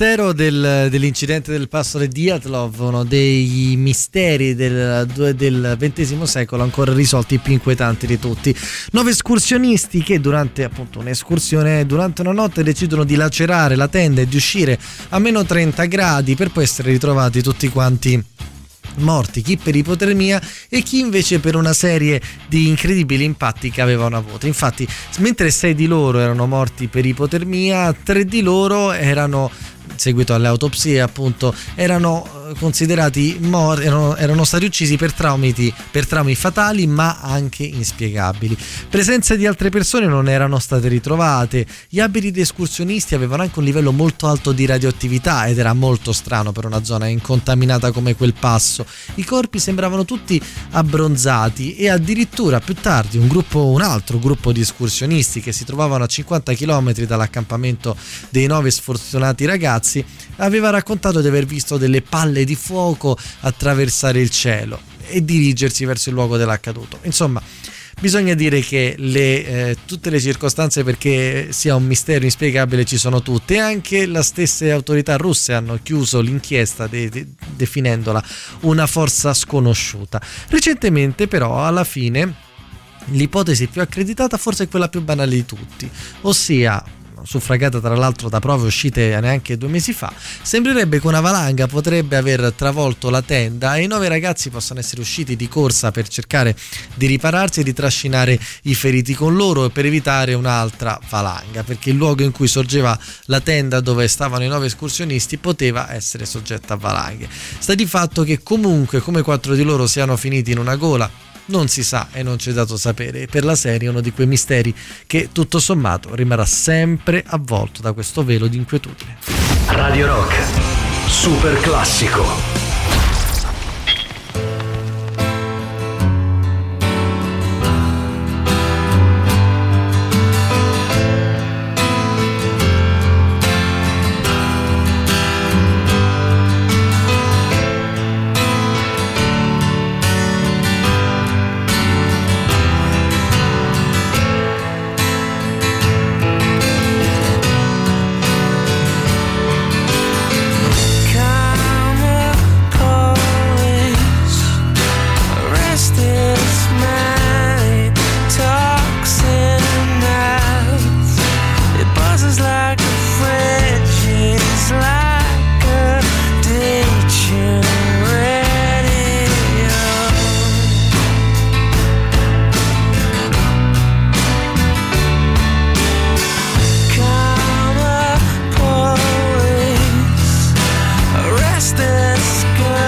Mistero del- dell'incidente del pastore Diatlov, uno dei misteri del, del XX secolo ancora risolti più inquietanti di tutti. Nove escursionisti che durante appunto un'escursione, durante una notte decidono di lacerare la tenda e di uscire a meno 30 gradi per poi essere ritrovati tutti quanti morti, chi per ipotermia e chi invece per una serie di incredibili impatti che avevano avuto. Infatti, mentre sei di loro erano morti per ipotermia, tre di loro erano seguito alle autopsie appunto erano considerati morti erano, erano stati uccisi per traumi, per traumi fatali ma anche inspiegabili. Presenze di altre persone non erano state ritrovate. Gli abiti di escursionisti avevano anche un livello molto alto di radioattività ed era molto strano per una zona incontaminata come quel passo. I corpi sembravano tutti abbronzati e addirittura più tardi un gruppo un altro gruppo di escursionisti che si trovavano a 50 km dall'accampamento dei nove sfortunati ragazzi aveva raccontato di aver visto delle palle di fuoco attraversare il cielo e dirigersi verso il luogo dell'accaduto. Insomma, bisogna dire che le, eh, tutte le circostanze perché sia un mistero inspiegabile ci sono tutte anche le stesse autorità russe hanno chiuso l'inchiesta de- de- definendola una forza sconosciuta. Recentemente però alla fine l'ipotesi più accreditata forse è quella più banale di tutti, ossia suffragata tra l'altro da prove uscite neanche due mesi fa, sembrerebbe che una valanga potrebbe aver travolto la tenda e i nove ragazzi possano essere usciti di corsa per cercare di ripararsi e di trascinare i feriti con loro per evitare un'altra valanga, perché il luogo in cui sorgeva la tenda dove stavano i nove escursionisti poteva essere soggetta a valanghe. Sta di fatto che comunque come quattro di loro siano finiti in una gola non si sa e non c'è dato sapere. Per la serie è uno di quei misteri che tutto sommato rimarrà sempre avvolto da questo velo di inquietudine. Radio Rock, super classico. This girl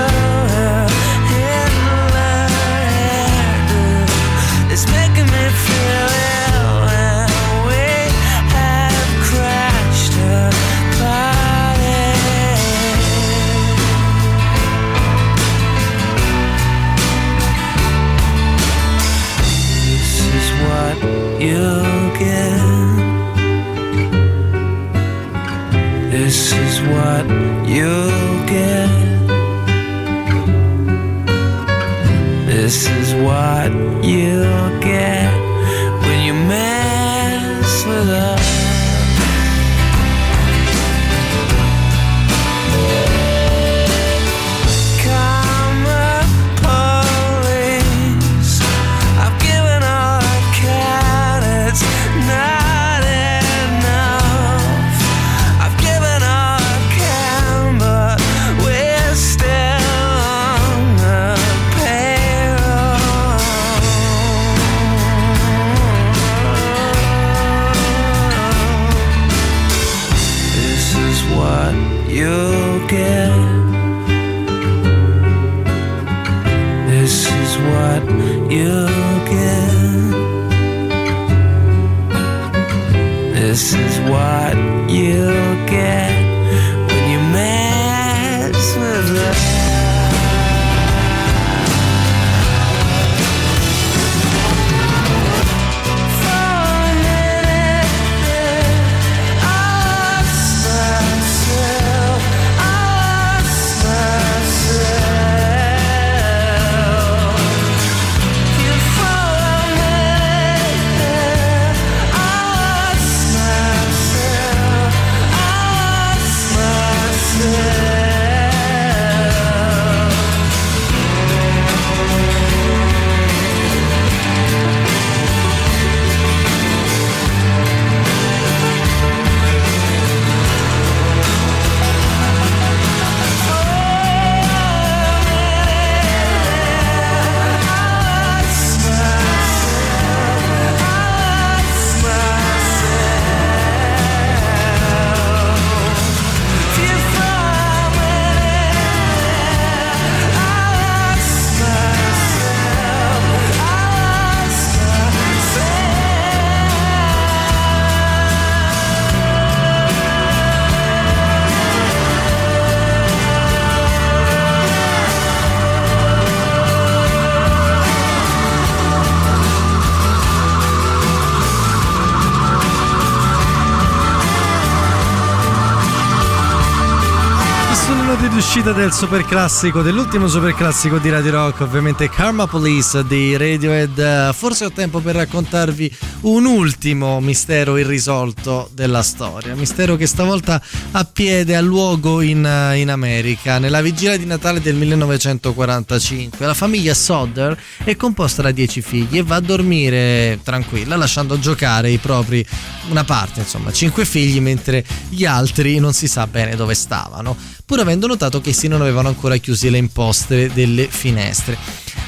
uscita del super classico, dell'ultimo super classico di Radio Rock, ovviamente Karma Police di Radiohead. Forse ho tempo per raccontarvi un ultimo mistero irrisolto della storia. Mistero che stavolta ha piede a luogo in, in America. Nella vigilia di Natale del 1945, la famiglia Sodder è composta da 10 figli e va a dormire tranquilla, lasciando giocare i propri, una parte, insomma, 5 figli, mentre gli altri non si sa bene dove stavano pur avendo notato che essi non avevano ancora chiusi le imposte delle finestre.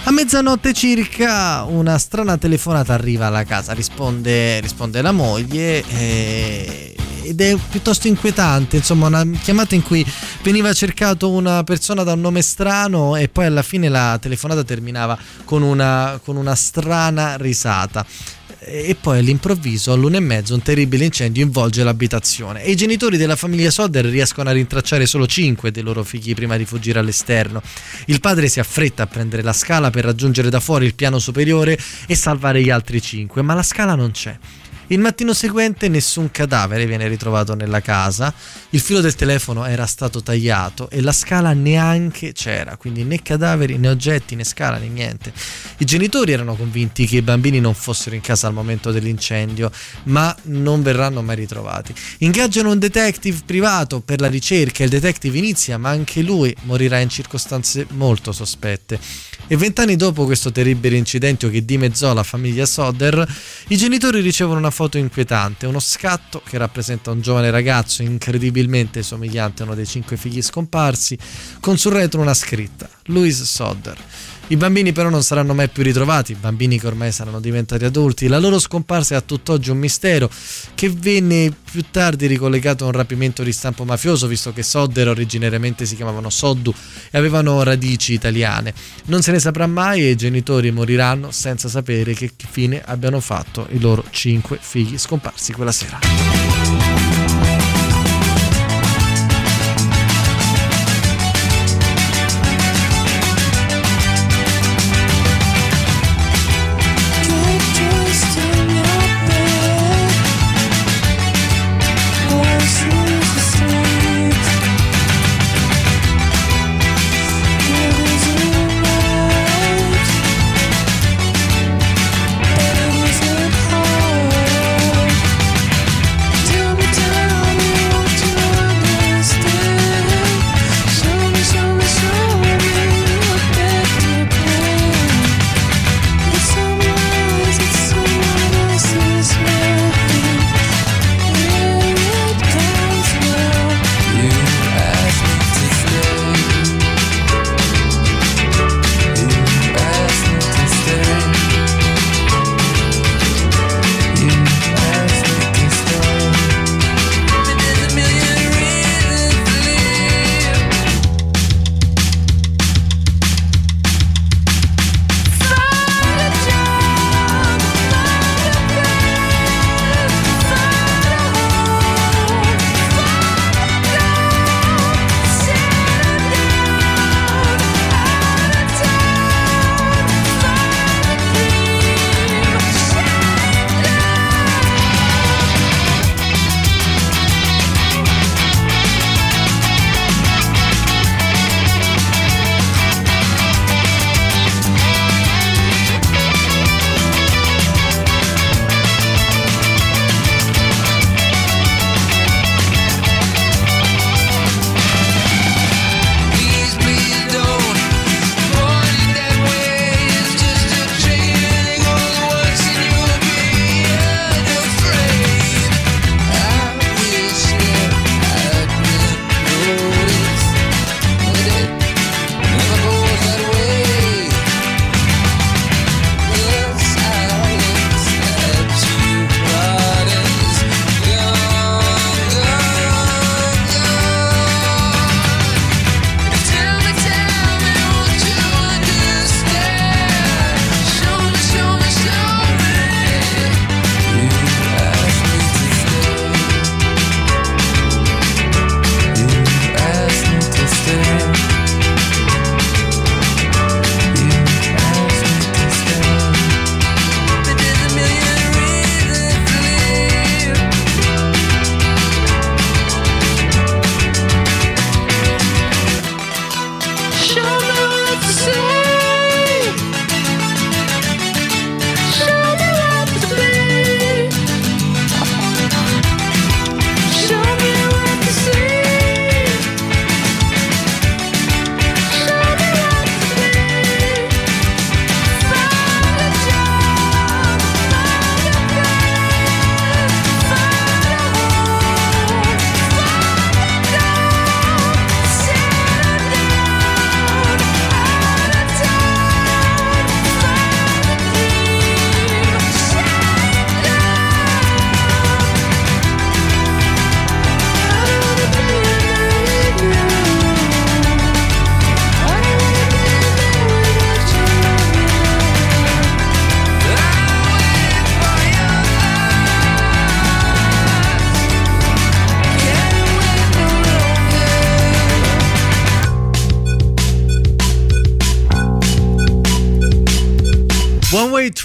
A mezzanotte circa una strana telefonata arriva alla casa, risponde, risponde la moglie eh, ed è piuttosto inquietante, insomma una chiamata in cui veniva cercato una persona da un nome strano e poi alla fine la telefonata terminava con una, con una strana risata e poi all'improvviso all'una e mezzo un terribile incendio involge l'abitazione e i genitori della famiglia Sodder riescono a rintracciare solo 5 dei loro figli prima di fuggire all'esterno. Il padre si affretta a prendere la scala per raggiungere da fuori il piano superiore e salvare gli altri 5, ma la scala non c'è. Il mattino seguente nessun cadavere viene ritrovato nella casa, il filo del telefono era stato tagliato e la scala neanche c'era, quindi né cadaveri né oggetti né scala né niente. I genitori erano convinti che i bambini non fossero in casa al momento dell'incendio, ma non verranno mai ritrovati. Ingaggiano un detective privato per la ricerca, il detective inizia, ma anche lui morirà in circostanze molto sospette. E vent'anni dopo questo terribile incidente che dimezzò la famiglia Sodder, i genitori ricevono una foto inquietante, uno scatto che rappresenta un giovane ragazzo incredibilmente somigliante a uno dei cinque figli scomparsi, con sul retro una scritta, Louis Sodder. I bambini però non saranno mai più ritrovati, bambini che ormai saranno diventati adulti, la loro scomparsa è a tutt'oggi un mistero che venne più tardi ricollegato a un rapimento di stampo mafioso, visto che Sodder originariamente si chiamavano Soddu e avevano radici italiane. Non se ne saprà mai e i genitori moriranno senza sapere che fine abbiano fatto i loro cinque figli scomparsi quella sera.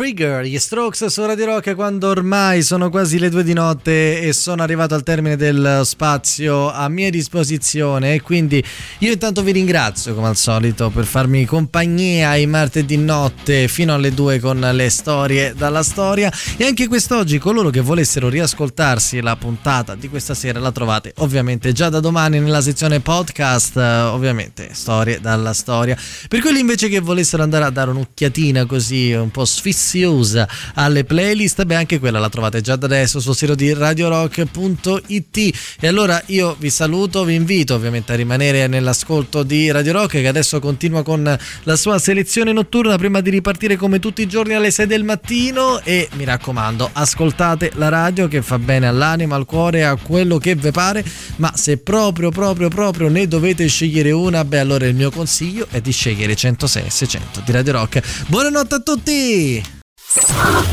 Trigger, gli Strokes su Radio Rock quando ormai sono quasi le due di notte e sono arrivato al termine del spazio a mia disposizione. E quindi io intanto vi ringrazio come al solito per farmi compagnia i martedì notte fino alle due con le storie dalla storia. E anche quest'oggi coloro che volessero riascoltarsi la puntata di questa sera la trovate ovviamente già da domani nella sezione podcast eh, ovviamente storie dalla storia. Per quelli invece che volessero andare a dare un'occhiatina così un po' sfiziosa alle playlist, beh anche quella la trovate già da adesso sul sito di radiorock.it e allora io vi saluto, vi invito ovviamente a rimanere nell'ascolto di Radio Rock che adesso continua con la sua selezione notturna prima di ripartire come tutti i giorni alle 6 del mattino e mi raccomando ascoltate la radio che fa bene all'anima, al cuore, a quello che vi pare, ma se proprio proprio proprio ne dovete scegliere una, beh allora il mio consiglio è di scegliere 106 e 600 di Radio Rock. Buonanotte a tutti!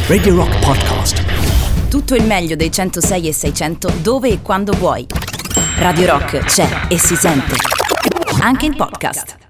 Radio Rock Podcast. Tutto il meglio dei 106 e 600 dove e quando vuoi. Radio Rock c'è e si sente. Anche in podcast.